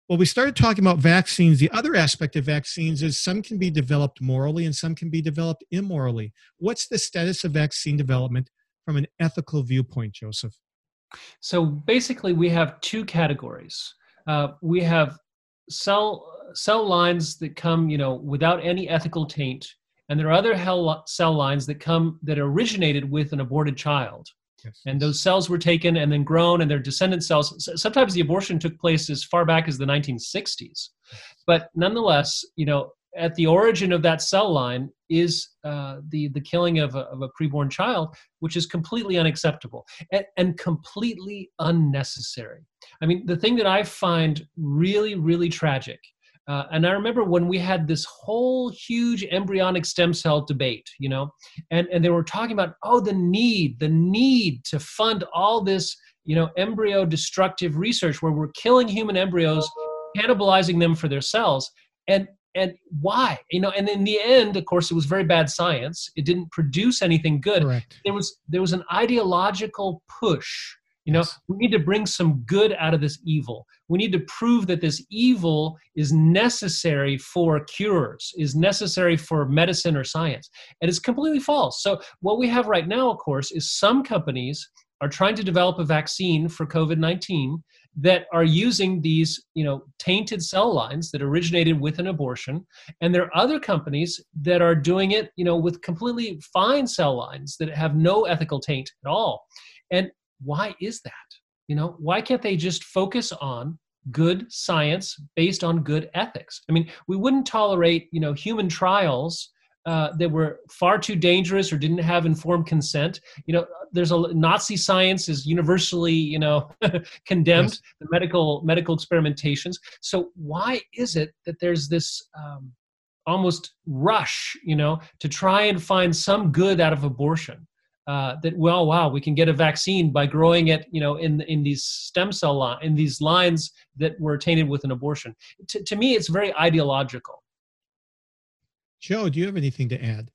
Speaker 1: Well, we started talking about vaccines. The other aspect of vaccines is some can be developed morally and some can be developed immorally. What's the status of vaccine development from an ethical viewpoint, Joseph?
Speaker 3: So basically, we have two categories. Uh, we have cell cell lines that come, you know, without any ethical taint, and there are other cell lines that come that originated with an aborted child. Yes. And those cells were taken and then grown, and their descendant cells. Sometimes the abortion took place as far back as the 1960s, but nonetheless, you know, at the origin of that cell line is uh, the the killing of a, of a preborn child, which is completely unacceptable and, and completely unnecessary. I mean, the thing that I find really, really tragic uh, and I remember when we had this whole huge embryonic stem cell debate, you know, and, and they were talking about, oh, the need, the need to fund all this, you know, embryo destructive research where we're killing human embryos, cannibalizing them for their cells. And and why you know and in the end of course it was very bad science it didn't produce anything good
Speaker 1: Correct.
Speaker 3: there was there was an ideological push you know, yes. we need to bring some good out of this evil. We need to prove that this evil is necessary for cures, is necessary for medicine or science. And it's completely false. So, what we have right now, of course, is some companies are trying to develop a vaccine for COVID 19 that are using these you know tainted cell lines that originated with an abortion and there are other companies that are doing it you know with completely fine cell lines that have no ethical taint at all and why is that? You know, why can't they just focus on good science based on good ethics? I mean, we wouldn't tolerate, you know, human trials uh, that were far too dangerous or didn't have informed consent. You know, there's a Nazi science is universally, you know, condemned. Yes. The medical medical experimentations. So why is it that there's this um, almost rush, you know, to try and find some good out of abortion? Uh, that well wow we can get a vaccine by growing it you know in in these stem cell line in these lines that were tainted with an abortion to, to me it's very ideological
Speaker 1: Joe, do you have anything to add?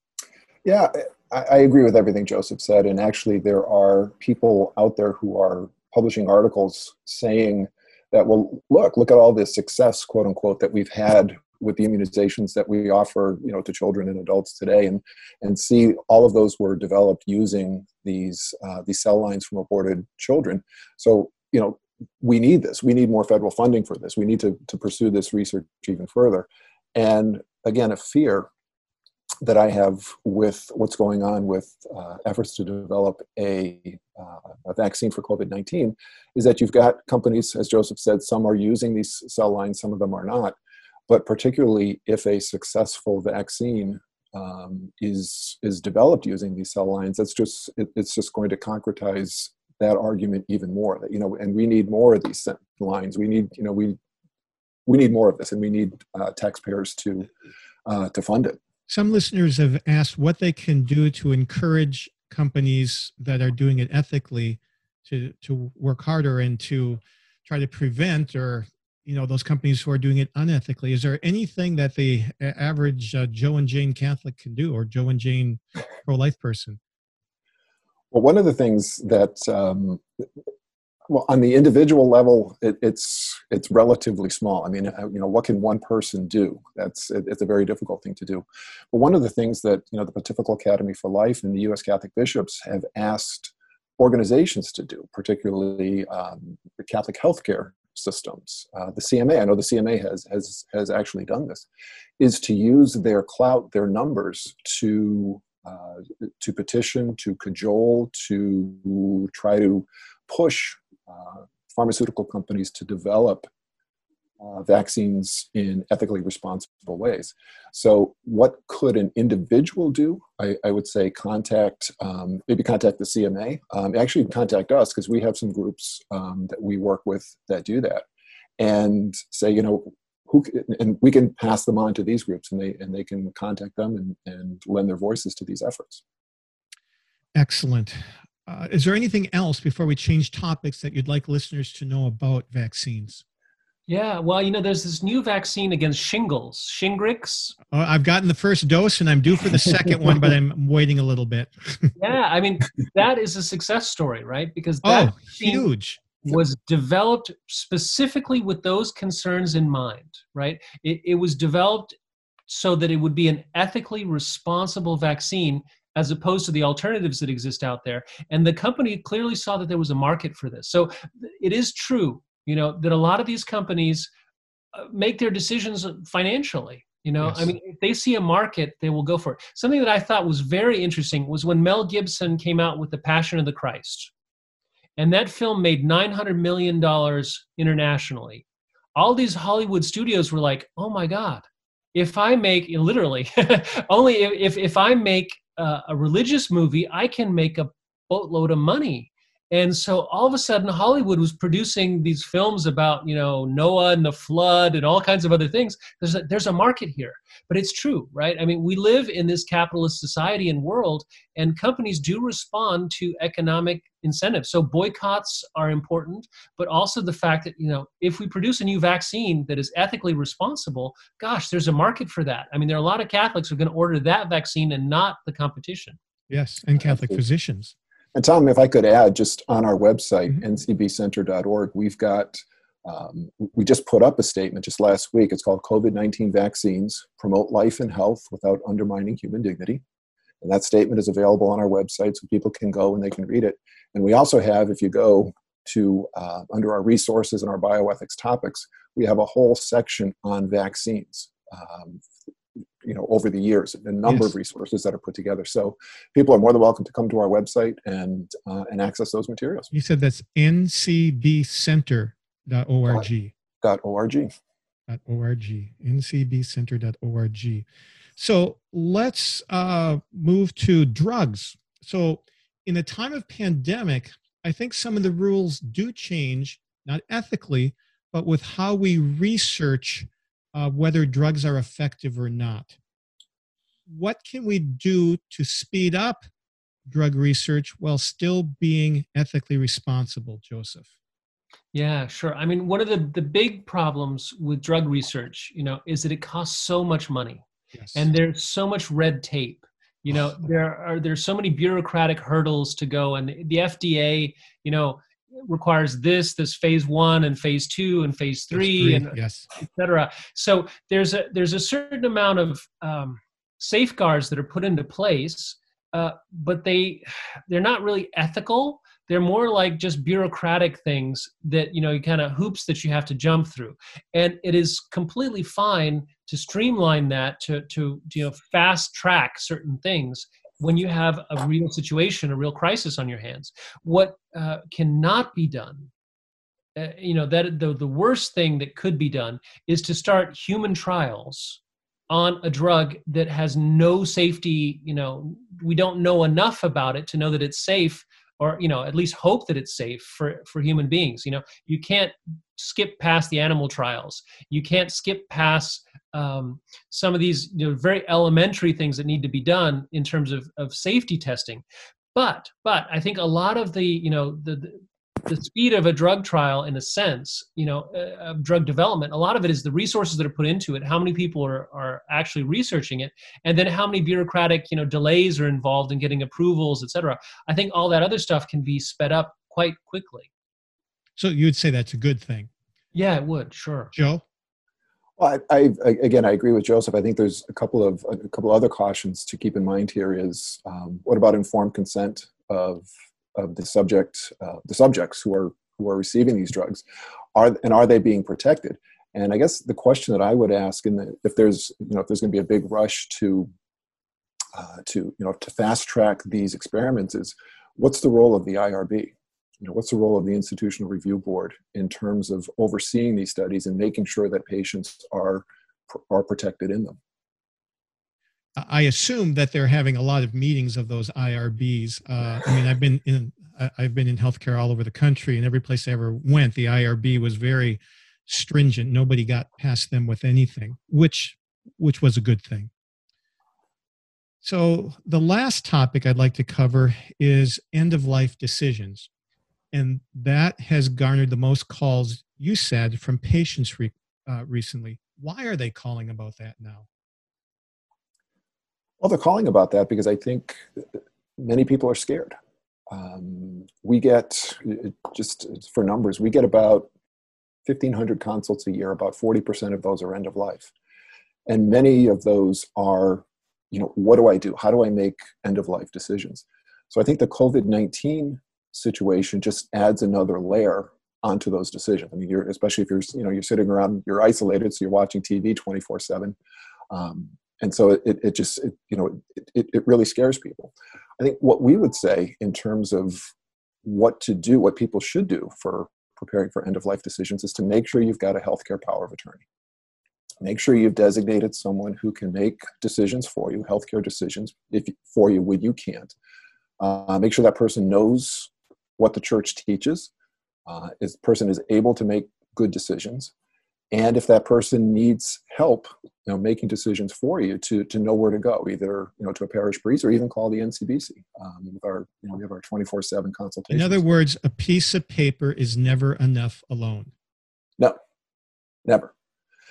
Speaker 2: Yeah, I, I agree with everything Joseph said. And actually, there are people out there who are publishing articles saying that, well, look, look at all this success, quote unquote, that we've had with the immunizations that we offer you know to children and adults today and and see all of those were developed using these uh, these cell lines from aborted children. So you know we need this. We need more federal funding for this. We need to to pursue this research even further. And again a fear that I have with what's going on with uh, efforts to develop a, uh, a vaccine for COVID 19 is that you've got companies, as Joseph said, some are using these cell lines, some of them are not. But particularly if a successful vaccine um, is, is developed using these cell lines, that's just, it, it's just going to concretize that argument even more that, you know, and we need more of these lines. We need, you know, we, we need more of this and we need uh, taxpayers to, uh, to fund it.
Speaker 1: Some listeners have asked what they can do to encourage companies that are doing it ethically to, to work harder and to try to prevent or you know those companies who are doing it unethically is there anything that the average uh, joe and jane catholic can do or joe and jane pro-life person
Speaker 2: well one of the things that um, well, on the individual level, it, it's it's relatively small. I mean, uh, you know, what can one person do? That's it, it's a very difficult thing to do. But one of the things that you know the Pontifical Academy for Life and the U.S. Catholic bishops have asked organizations to do, particularly um, the Catholic healthcare systems, uh, the CMA. I know the CMA has has has actually done this, is to use their clout, their numbers to uh, to petition, to cajole, to try to push uh, pharmaceutical companies to develop uh, vaccines in ethically responsible ways. So, what could an individual do? I, I would say contact, um, maybe contact the CMA. Um, actually, contact us because we have some groups um, that we work with that do that, and say, you know, who, and we can pass them on to these groups, and they and they can contact them and, and lend their voices to these efforts.
Speaker 1: Excellent. Uh, is there anything else before we change topics that you'd like listeners to know about vaccines?
Speaker 3: Yeah, well, you know, there's this new vaccine against shingles, Shingrix.
Speaker 1: Oh, I've gotten the first dose and I'm due for the second one, but I'm waiting a little bit.
Speaker 3: yeah, I mean, that is a success story, right? Because
Speaker 1: that oh, huge
Speaker 3: was developed specifically with those concerns in mind, right? It, it was developed so that it would be an ethically responsible vaccine as opposed to the alternatives that exist out there. And the company clearly saw that there was a market for this. So it is true, you know, that a lot of these companies uh, make their decisions financially. You know, yes. I mean, if they see a market, they will go for it. Something that I thought was very interesting was when Mel Gibson came out with The Passion of the Christ. And that film made $900 million internationally. All these Hollywood studios were like, oh my God, if I make, literally, only if, if I make uh, a religious movie, I can make a boatload of money. And so all of a sudden, Hollywood was producing these films about, you know, Noah and the flood and all kinds of other things. There's a, there's a market here, but it's true, right? I mean, we live in this capitalist society and world, and companies do respond to economic incentives. So boycotts are important, but also the fact that, you know, if we produce a new vaccine that is ethically responsible, gosh, there's a market for that. I mean, there are a lot of Catholics who are going to order that vaccine and not the competition.
Speaker 1: Yes, and Catholic physicians.
Speaker 2: And Tom, if I could add, just on our website, mm-hmm. ncbcenter.org, we've got, um, we just put up a statement just last week. It's called COVID 19 Vaccines Promote Life and Health Without Undermining Human Dignity. And that statement is available on our website so people can go and they can read it. And we also have, if you go to uh, under our resources and our bioethics topics, we have a whole section on vaccines um, you know over the years a number yes. of resources that are put together. So people are more than welcome to come to our website and uh, and access those materials.
Speaker 1: You said that's ncbcenter.org
Speaker 2: dot org.
Speaker 1: Dot org. Ncbcenter.org so let's uh, move to drugs. So in a time of pandemic i think some of the rules do change not ethically but with how we research uh, whether drugs are effective or not. What can we do to speed up drug research while still being ethically responsible, Joseph?
Speaker 3: Yeah, sure. I mean, one of the, the big problems with drug research, you know, is that it costs so much money. yes. and there's so much red tape you know there are there's so many bureaucratic hurdles to go and the fda you know requires this this phase one and phase two and phase three, three and
Speaker 1: yes.
Speaker 3: etc so there's a there's a certain amount of um, safeguards that are put into place uh, but they they're not really ethical. They're more like just bureaucratic things that you know you kind of hoops that you have to jump through. And it is completely fine to streamline that to to, to you know fast track certain things when you have a real situation a real crisis on your hands what uh, cannot be done uh, you know that the, the worst thing that could be done is to start human trials on a drug that has no safety you know we don't know enough about it to know that it's safe or you know at least hope that it's safe for for human beings you know. You can't skip past the animal trials. You can't skip past um, some of these you know very elementary things that need to be done in terms of of safety testing. But but i think a lot of the you know the, the the speed of a drug trial in a sense you know uh, of drug development a lot of it is the resources that are put into it how many people are, are actually researching it and then how many bureaucratic you know delays are involved in getting approvals etc i think all that other stuff can be sped up quite quickly.
Speaker 1: So you would say that's a good thing.
Speaker 3: Yeah it would sure.
Speaker 1: Joe
Speaker 2: well, I, I, again, I agree with Joseph. I think there's a couple of a couple other cautions to keep in mind here. Is um, what about informed consent of of the subject, uh, the subjects who are who are receiving these drugs, are and are they being protected? And I guess the question that I would ask, in the, if there's you know if there's going to be a big rush to uh, to you know to fast track these experiments, is what's the role of the IRB? You know, what's the role of the Institutional Review Board in terms of overseeing these studies and making sure that patients are are protected in them?
Speaker 1: I assume that they're having a lot of meetings of those IRBs. Uh, I mean, I've been in I've been in healthcare all over the country, and every place I ever went, the IRB was very stringent. Nobody got past them with anything, which which was a good thing. So the last topic I'd like to cover is end of life decisions, and that has garnered the most calls. You said from patients re, uh, recently. Why are they calling about that now?
Speaker 2: Well, they're calling about that because I think many people are scared. Um, we get, just for numbers, we get about 1,500 consults a year. About 40% of those are end of life. And many of those are, you know, what do I do? How do I make end of life decisions? So I think the COVID 19 situation just adds another layer onto those decisions. I mean, you're, especially if you're, you know, you're sitting around, you're isolated, so you're watching TV 24 7. Um, and so it, it just it, you know it, it really scares people i think what we would say in terms of what to do what people should do for preparing for end of life decisions is to make sure you've got a healthcare power of attorney make sure you've designated someone who can make decisions for you healthcare decisions if for you when you can't uh, make sure that person knows what the church teaches uh, is person is able to make good decisions. And if that person needs help you know making decisions for you to to know where to go either you know to a parish priest or even call the ncbc um, with our you know we have our 24-7 consultation
Speaker 1: in other words a piece of paper is never enough alone.
Speaker 2: No. Never.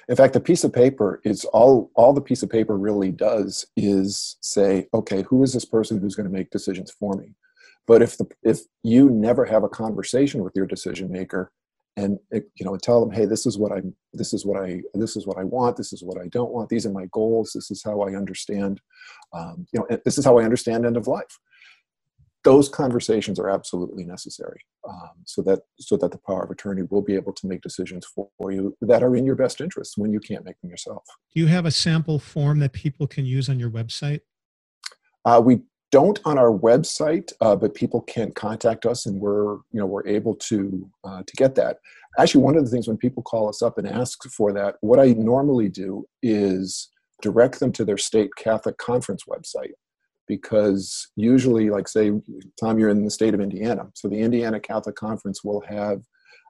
Speaker 2: In fact the piece of paper is all all the piece of paper really does is say okay who is this person who's going to make decisions for me but if the if you never have a conversation with your decision maker and you know tell them hey this is what i'm this is what i this is what i want this is what i don't want these are my goals this is how i understand um, you know this is how i understand end of life those conversations are absolutely necessary um, so that so that the power of attorney will be able to make decisions for, for you that are in your best interest when you can't make them yourself.
Speaker 1: Do you have a sample form that people can use on your website?
Speaker 2: Uh, we don't on our website, uh, but people can contact us, and we're you know we're able to uh, to get that. Actually, one of the things when people call us up and ask for that, what I normally do is direct them to their state Catholic conference website because usually, like say, Tom, you're in the state of Indiana, so the Indiana Catholic Conference will have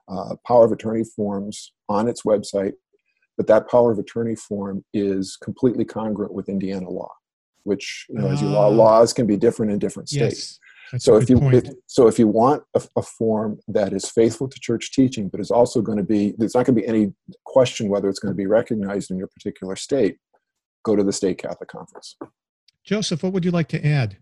Speaker 2: uh, power of attorney forms on its website, but that power of attorney form is completely congruent with Indiana law which you know, as you law, ah. laws can be different in different states. Yes, so if you if, so if you want a, a, form that is faithful to church teaching, but is also going to be there's not going to be any question whether it's going to be recognized in your particular state, go to the state Catholic conference.
Speaker 1: Joseph, what would you like to add?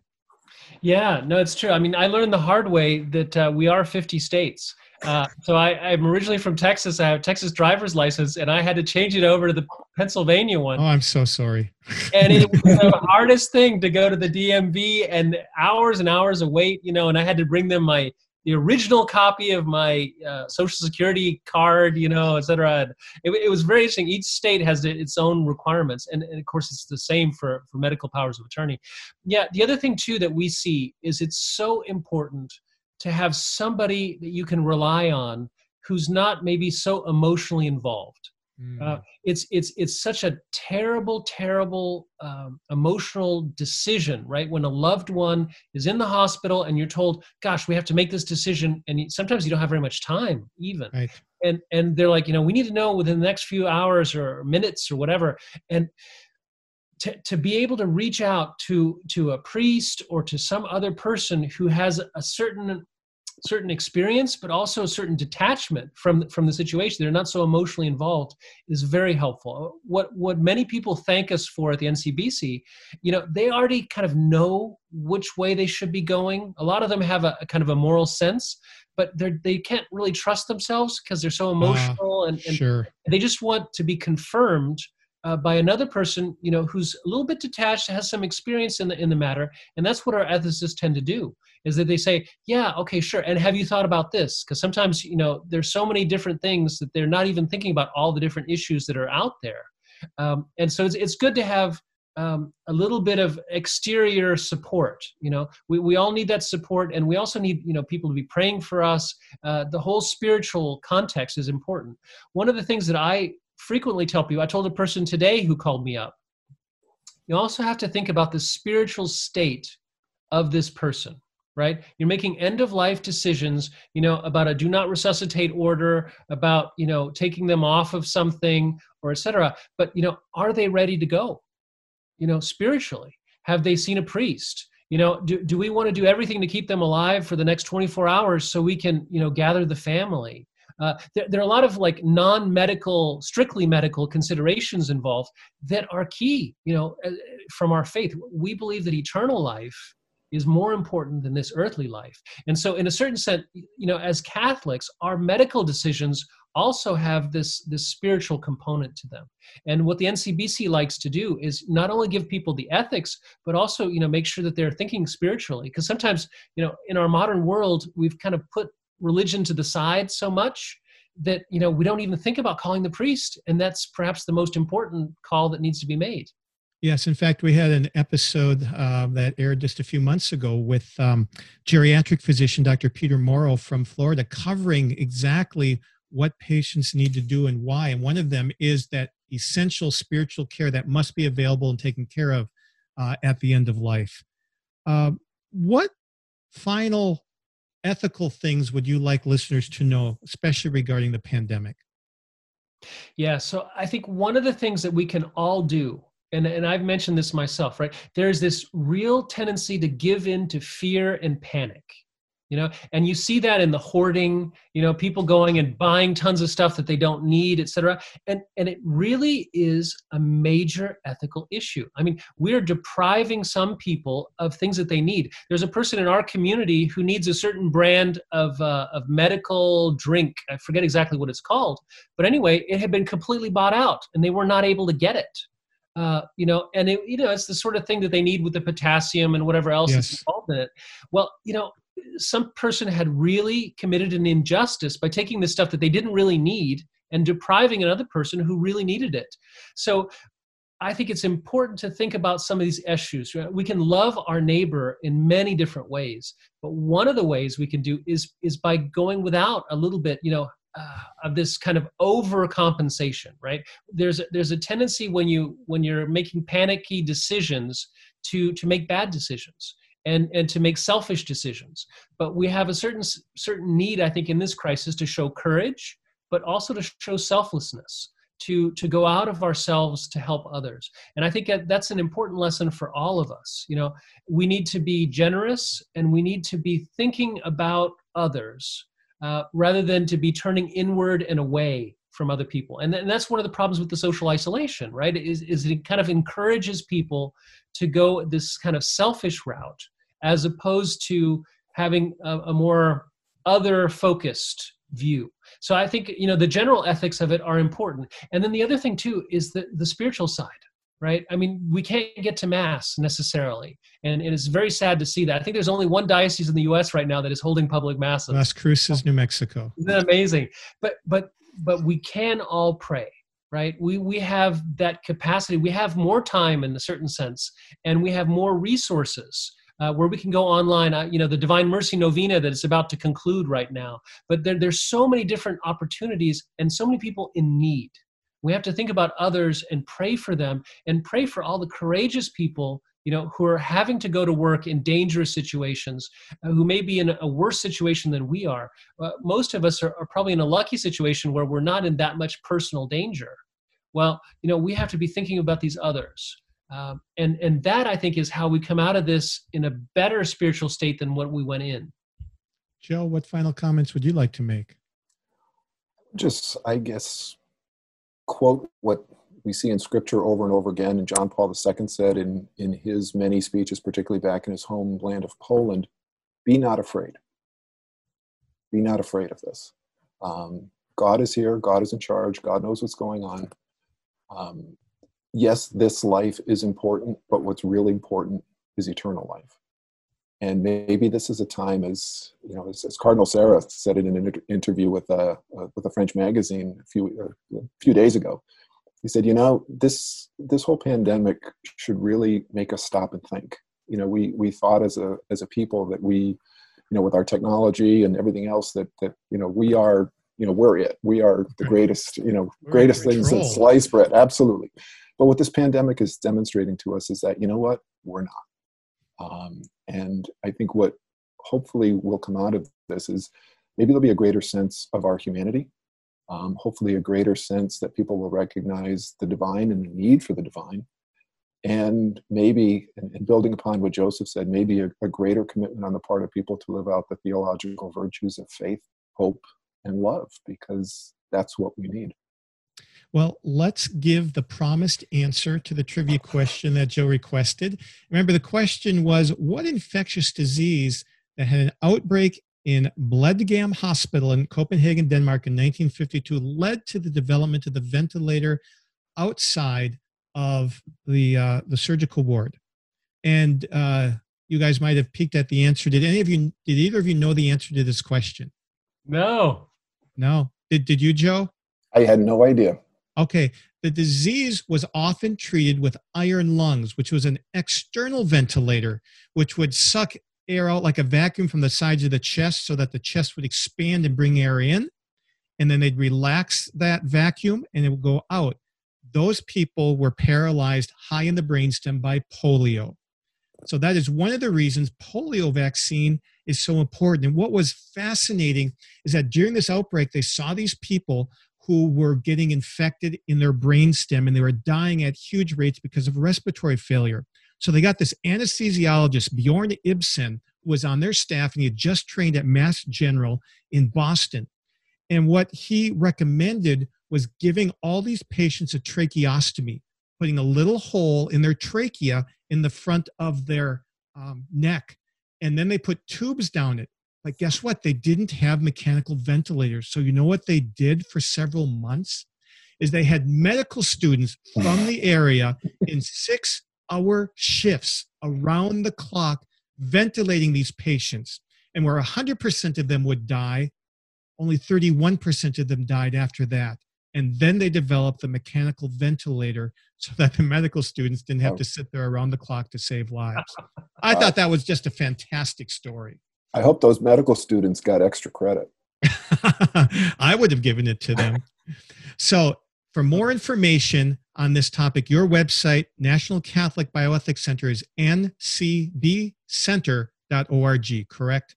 Speaker 3: Yeah, no, it's true. I mean, I learned the hard way that uh, we are 50 states. Uh, so I, I'm originally from Texas. I have a Texas driver's license, and I had to change it over to the Pennsylvania one.
Speaker 1: Oh, I'm so sorry.
Speaker 3: and it was the hardest thing to go to the DMV, and hours and hours of wait. You know, and I had to bring them my the original copy of my uh, social security card, you know, et cetera. It, it, was very interesting. Each state has its own requirements, and, and, of course, it's the same for for medical powers of attorney. Yeah, the other thing too that we see is it's so important to have somebody that you can rely on who's not maybe so emotionally involved. Mm. Uh, it's it's it's such a terrible, terrible um, emotional decision, right? When a loved one is in the hospital and you're told, "Gosh, we have to make this decision," and sometimes you don't have very much time, even. Right. And and they're like, you know, we need to know within the next few hours or minutes or whatever, and. To, to be able to reach out to to a priest or to some other person who has a certain certain experience but also a certain detachment from from the situation. They're not so emotionally involved is very helpful. What what many people thank us for at the ncbc you know they already kind of know which way they should be going. A lot of them have a, a kind of a moral sense but they they can't really trust themselves because they're so ah, emotional uh, and, and
Speaker 1: sure.
Speaker 3: they just want to be confirmed uh, by another person, you know, who's a little bit detached, has some experience in the in the matter, and that's what our ethicists tend to do. Is that they say, yeah, okay, sure, and have you thought about this? Because sometimes, you know, there's so many different things that they're not even thinking about all the different issues that are out there, um, and so it's it's good to have um, a little bit of exterior support you know we, we all need that support and we also need you know people to be praying for us uh, the whole spiritual context is important one of the things that i frequently tell people, I told a person today who called me up, you also have to think about the spiritual state of this person right? You're making end of life decisions you know about a do not resuscitate order about you know taking them off of something or etc but you know are they ready to go? You know spiritually have they seen a priest? You know do, do we want to do everything to keep them alive for the next 24 hours so we can you know gather the family uh, there, there, are a lot of like non-medical, strictly medical considerations involved that are key. You know, uh, from our faith, we believe that eternal life is more important than this earthly life. And so, in a certain sense, you know, as Catholics, our medical decisions also have this this spiritual component to them and what the ncbc likes to do is not only give people the ethics but also you know make sure that they're thinking spiritually because sometimes you know in our modern world we've kind of put religion to the side so much that you know we don't even think about calling the priest and that's perhaps the most important call that needs to be made.
Speaker 1: Yes in fact we had an episode uh, that aired just a few months ago with um, geriatric physician dr peter morrow from florida covering exactly what patients need to do and why. And one of them is that essential spiritual care that must be available and taken care of uh, at the end of life. Uh, what final ethical things would you like listeners to know, especially regarding the pandemic?
Speaker 3: Yeah, so I think one of the things that we can all do, and, and I've mentioned this myself, right? There's this real tendency to give in to fear and panic you know? And you see that in the hoarding you know people going and buying tons of stuff that they don't need etc and and it really is a major ethical issue. I mean we're depriving some people of things that they need. There's a person in our community who needs a certain brand of uh, of medical drink. I forget exactly what it's called but anyway it had been completely bought out and they were not able to get it. Uh, you know, and it, you know, it's the sort of thing that they need with the potassium and whatever else yes. is involved in it. Well, you know, some person had really committed an injustice by taking the stuff that they didn't really need and depriving another person who really needed it. So I think it's important to think about some of these issues. We can love our neighbor in many different ways, but one of the ways we can do is is by going without a little bit, you know, uh, of this kind of overcompensation. Right? There's a, there's a tendency when you when you're making panicky decisions to to make bad decisions and and to make selfish decisions. But we have a certain certain need i think in this crisis to show courage but also to show selflessness to to go out of ourselves to help others. And i think that that's an important lesson for all of us. You know we need to be generous and we need to be thinking about others uh, rather than to be turning inward and away from other people. And, and that's one of the problems with the social isolation right? Is, is it kind of encourages people to go this kind of selfish route as opposed to having a, a more other focused view. So i think you know the general ethics of it are important. And then the other thing too is the the spiritual side right? I mean we can't get to mass necessarily. And, and it's very sad to see that. I think there's only one diocese in the us right now that is holding public masses.
Speaker 1: Las cruces new mexico.
Speaker 3: Isn't that amazing? But but but we can all pray right? We we have that capacity. We have more time in a certain sense and we have more resources uh, where we can go online. Uh, you know, the Divine Mercy Novena that is about to conclude right now. But there, there's so many different opportunities and so many people in need. We have to think about others and pray for them and pray for all the courageous people you know who are having to go to work in dangerous situations uh, who may be in a worse situation than we are uh, most of us are, are, probably in a lucky situation where we're not in that much personal danger well you know we have to be thinking about these others um, and and that I think is how we come out of this in a better spiritual state than what we went in.
Speaker 1: Joe, what final comments would you like to make?
Speaker 2: Just, I guess, quote what we see in Scripture over and over again, and John Paul II said in in his many speeches, particularly back in his homeland of Poland: "Be not afraid. Be not afraid of this. Um, God is here. God is in charge. God knows what's going on. Um, yes, this life is important, but what's really important is eternal life. And maybe this is a time, as you know, as, as Cardinal Sarah said in an inter- interview with a uh, with a French magazine a few uh, a few days ago. He said, you know, this this whole pandemic should really make us stop and think. You know, we we thought as a as a people that we, you know, with our technology and everything else that that you know we are you know we're it we are the greatest you know we're greatest things since sliced bread absolutely but what this pandemic is demonstrating to us is that, you know what, we're not. Um, and I think what hopefully will come out of this is maybe there'll be a greater sense of our humanity. Um, hopefully, a greater sense that people will recognize the divine and the need for the divine. And maybe, and building upon what Joseph said, maybe a, a greater commitment on the part of people to live out the theological virtues of faith, hope, and love, because that's what we need.
Speaker 1: Well, let's give the promised answer to the trivia question that Joe requested. Remember, the question was what infectious disease that had an outbreak in Blegdam Hospital in Copenhagen, Denmark in 1952 led to the development of the ventilator outside of the, uh, the surgical ward? And uh, you guys might have peeked at the answer. Did any of you, did either of you know the answer to this question?
Speaker 3: No.
Speaker 1: No. Did, did you, Joe?
Speaker 2: I had no idea.
Speaker 1: Okay, the disease was often treated with iron lungs, which was an external ventilator, which would suck air out like a vacuum from the sides of the chest so that the chest would expand and bring air in. And then they'd relax that vacuum and it would go out. Those people were paralyzed high in the brainstem by polio. So that is one of the reasons polio vaccine is so important. And what was fascinating is that during this outbreak, they saw these people who were getting infected in their brainstem and they were dying at huge rates because of respiratory failure. So they got this anesthesiologist, Bjorn Ibsen, who was on their staff and he had just trained at Mass General in Boston. And what he recommended was giving all these patients a tracheostomy, putting a little hole in their trachea in the front of their um, neck. And then they put tubes down it but guess what? They didn't have mechanical ventilators. So you know what they did for several months? Is they had medical students from the area in six hour shifts around the clock ventilating these patients. And where 100% of them would die, only 31% of them died after that. And then they developed the mechanical ventilator so that the medical students didn't have to oh. sit there around the clock to save lives. I thought that was just a fantastic story.
Speaker 2: I hope those medical students got extra credit.
Speaker 1: I would have given it to them. So, for more information on this topic, your website, National Catholic Bioethics Center, is ncbcenter.org, correct?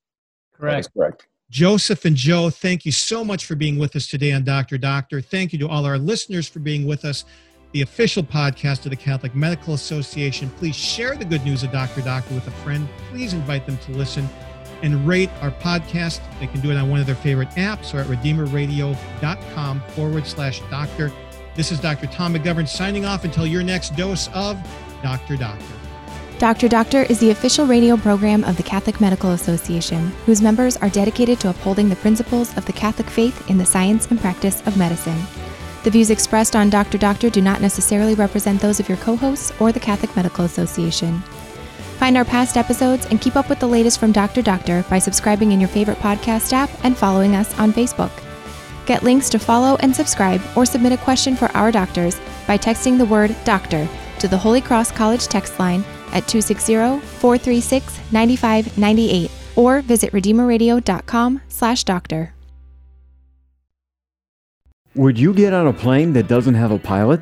Speaker 3: Correct.
Speaker 2: correct.
Speaker 1: Joseph and Joe, thank you so much for being with us today on Dr. Doctor. Thank you to all our listeners for being with us. The official podcast of the Catholic Medical Association. Please share the good news of Dr. Doctor with a friend. Please invite them to listen. And rate our podcast. They can do it on one of their favorite apps or at redeemerradio.com forward slash doctor. This is Dr. Tom McGovern signing off until your next dose of Dr. Doctor.
Speaker 4: Dr. Doctor is the official radio program of the Catholic Medical Association, whose members are dedicated to upholding the principles of the Catholic faith in the science and practice of medicine. The views expressed on Dr. Doctor do not necessarily represent those of your co hosts or the Catholic Medical Association. Find our past episodes and keep up with the latest from Dr. Doctor by subscribing in your favorite podcast app and following us on Facebook. Get links to follow and subscribe or submit a question for our doctors by texting the word doctor to the Holy Cross College text line at 260-436-9598 or visit redeemerradio.com slash doctor.
Speaker 5: Would you get on a plane that doesn't have a pilot?